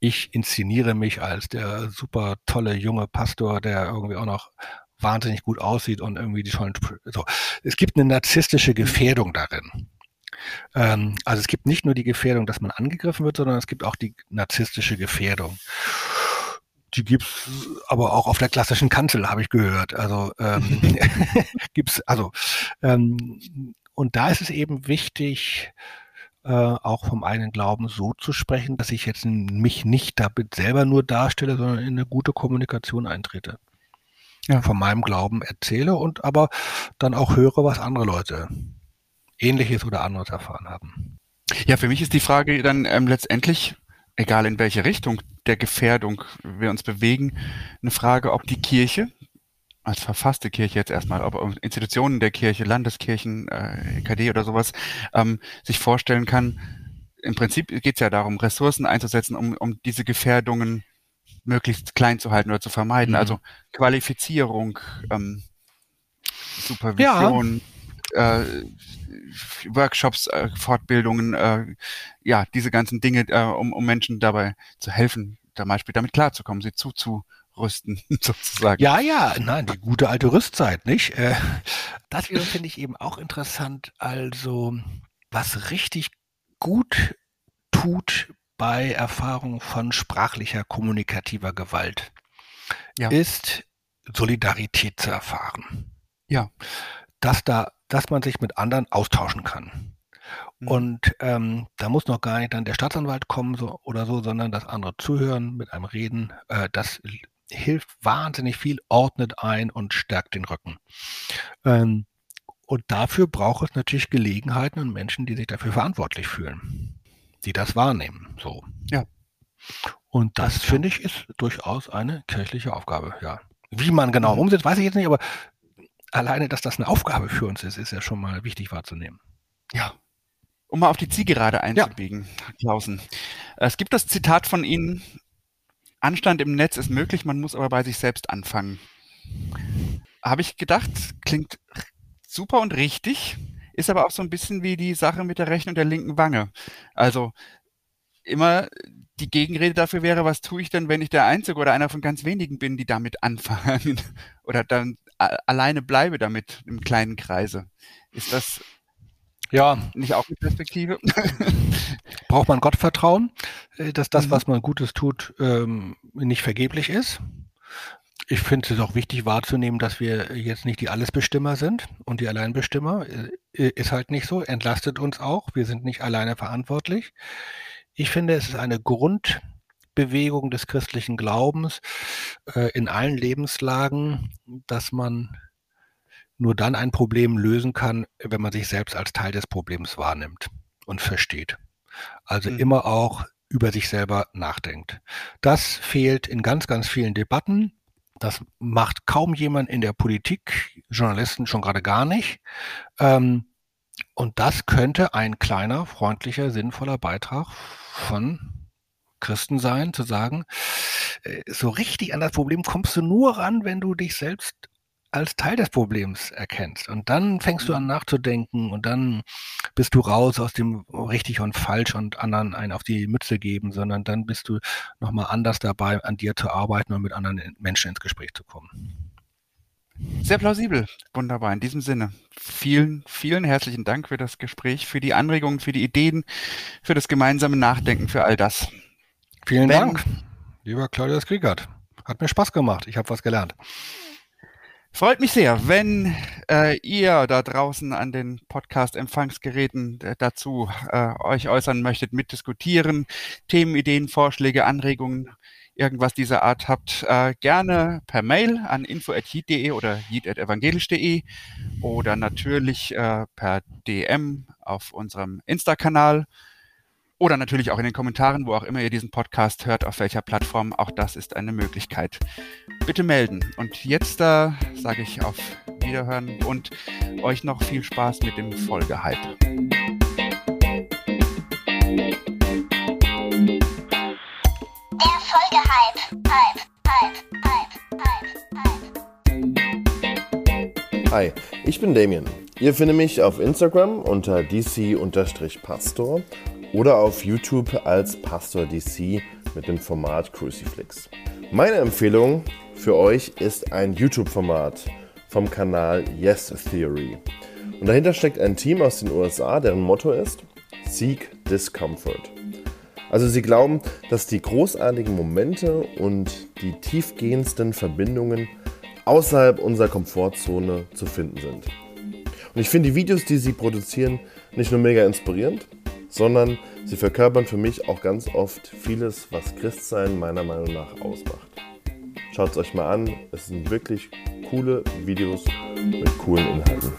Ich inszeniere mich als der super tolle junge Pastor, der irgendwie auch noch wahnsinnig gut aussieht und irgendwie die schon so. Es gibt eine narzisstische Gefährdung darin. Ähm, also es gibt nicht nur die Gefährdung, dass man angegriffen wird, sondern es gibt auch die narzisstische Gefährdung. Die gibt's aber auch auf der klassischen Kanzel, habe ich gehört. Also ähm, (laughs) gibt's, also ähm, und da ist es eben wichtig, äh, auch vom eigenen Glauben so zu sprechen, dass ich jetzt mich nicht damit selber nur darstelle, sondern in eine gute Kommunikation eintrete ja. von meinem Glauben erzähle und aber dann auch höre, was andere Leute Ähnliches oder anderes erfahren haben. Ja, für mich ist die Frage dann ähm, letztendlich, egal in welche Richtung der Gefährdung wir uns bewegen, eine Frage, ob die Kirche, als verfasste Kirche jetzt erstmal, ob Institutionen der Kirche, Landeskirchen, äh, KD oder sowas, ähm, sich vorstellen kann, im Prinzip geht es ja darum, Ressourcen einzusetzen, um, um diese Gefährdungen möglichst klein zu halten oder zu vermeiden. Mhm. Also Qualifizierung, ähm, Supervision, ja. äh, Workshops, äh, Fortbildungen, äh, ja, diese ganzen Dinge, äh, um, um Menschen dabei zu helfen, zum Beispiel damit klarzukommen, sie zuzurüsten, (laughs) sozusagen. Ja, ja, nein, die gute alte Rüstzeit, nicht? Äh, das finde ich eben auch interessant. Also, was richtig gut tut bei Erfahrung von sprachlicher kommunikativer Gewalt, ja. ist Solidarität zu erfahren. Ja. Dass da, dass man sich mit anderen austauschen kann. Mhm. Und ähm, da muss noch gar nicht dann der Staatsanwalt kommen so, oder so, sondern das andere zuhören, mit einem reden. Äh, das hilft wahnsinnig viel, ordnet ein und stärkt den Rücken. Ähm, und dafür braucht es natürlich Gelegenheiten und Menschen, die sich dafür verantwortlich fühlen, die das wahrnehmen. So. Ja. Und das, finde ich, ist durchaus eine kirchliche Aufgabe, ja. Wie man genau mhm. umsetzt, weiß ich jetzt nicht, aber alleine, dass das eine Aufgabe für uns ist, ist ja schon mal wichtig wahrzunehmen. Ja. Um mal auf die Zielgerade einzubiegen, ja. Klausen. Es gibt das Zitat von Ihnen, Anstand im Netz ist möglich, man muss aber bei sich selbst anfangen. Habe ich gedacht, klingt super und richtig, ist aber auch so ein bisschen wie die Sache mit der rechten und der linken Wange. Also immer die Gegenrede dafür wäre, was tue ich denn, wenn ich der Einzige oder einer von ganz wenigen bin, die damit anfangen (laughs) oder dann alleine bleibe damit im kleinen Kreise. Ist das ja. nicht auch eine Perspektive? (laughs) Braucht man Gottvertrauen, äh, dass das, mhm. was man Gutes tut, ähm, nicht vergeblich ist? Ich finde es auch wichtig wahrzunehmen, dass wir jetzt nicht die Allesbestimmer sind und die Alleinbestimmer. Äh, ist halt nicht so, entlastet uns auch. Wir sind nicht alleine verantwortlich. Ich finde, es ist eine Grundbewegung des christlichen Glaubens äh, in allen Lebenslagen, dass man nur dann ein Problem lösen kann, wenn man sich selbst als Teil des Problems wahrnimmt und versteht. Also mhm. immer auch über sich selber nachdenkt. Das fehlt in ganz, ganz vielen Debatten. Das macht kaum jemand in der Politik, Journalisten schon gerade gar nicht. Ähm, und das könnte ein kleiner, freundlicher, sinnvoller Beitrag von Christen sein, zu sagen, äh, so richtig an das Problem kommst du nur ran, wenn du dich selbst als Teil des Problems erkennst. Und dann fängst du an mhm. nachzudenken und dann bist du raus aus dem richtig und falsch und anderen einen auf die Mütze geben, sondern dann bist du nochmal anders dabei, an dir zu arbeiten und mit anderen Menschen ins Gespräch zu kommen. Sehr plausibel. Wunderbar. In diesem Sinne, vielen, vielen herzlichen Dank für das Gespräch, für die Anregungen, für die Ideen, für das gemeinsame Nachdenken, für all das. Vielen Wenn, Dank, lieber Claudius Kriegert. Hat mir Spaß gemacht. Ich habe was gelernt. Freut mich sehr, wenn äh, ihr da draußen an den Podcast-Empfangsgeräten äh, dazu äh, euch äußern möchtet, mitdiskutieren, Themen, Ideen, Vorschläge, Anregungen irgendwas dieser Art habt, äh, gerne per Mail an info.yeet.de oder yeet.evangelisch.de oder natürlich äh, per DM auf unserem Insta-Kanal oder natürlich auch in den Kommentaren, wo auch immer ihr diesen Podcast hört, auf welcher Plattform. Auch das ist eine Möglichkeit. Bitte melden. Und jetzt äh, sage ich auf Wiederhören und euch noch viel Spaß mit dem Folgehype. Folge-Hype. Hype, Hype, Hype, Hype, Hype. Hi, ich bin Damien. Ihr findet mich auf Instagram unter dc-pastor oder auf YouTube als Pastor DC mit dem Format Crucifix. Meine Empfehlung für euch ist ein YouTube-Format vom Kanal Yes Theory. Und dahinter steckt ein Team aus den USA, deren Motto ist Seek Discomfort. Also sie glauben, dass die großartigen Momente und die tiefgehendsten Verbindungen außerhalb unserer Komfortzone zu finden sind. Und ich finde die Videos, die sie produzieren, nicht nur mega inspirierend, sondern sie verkörpern für mich auch ganz oft vieles, was Christsein meiner Meinung nach ausmacht. Schaut es euch mal an, es sind wirklich coole Videos mit coolen Inhalten.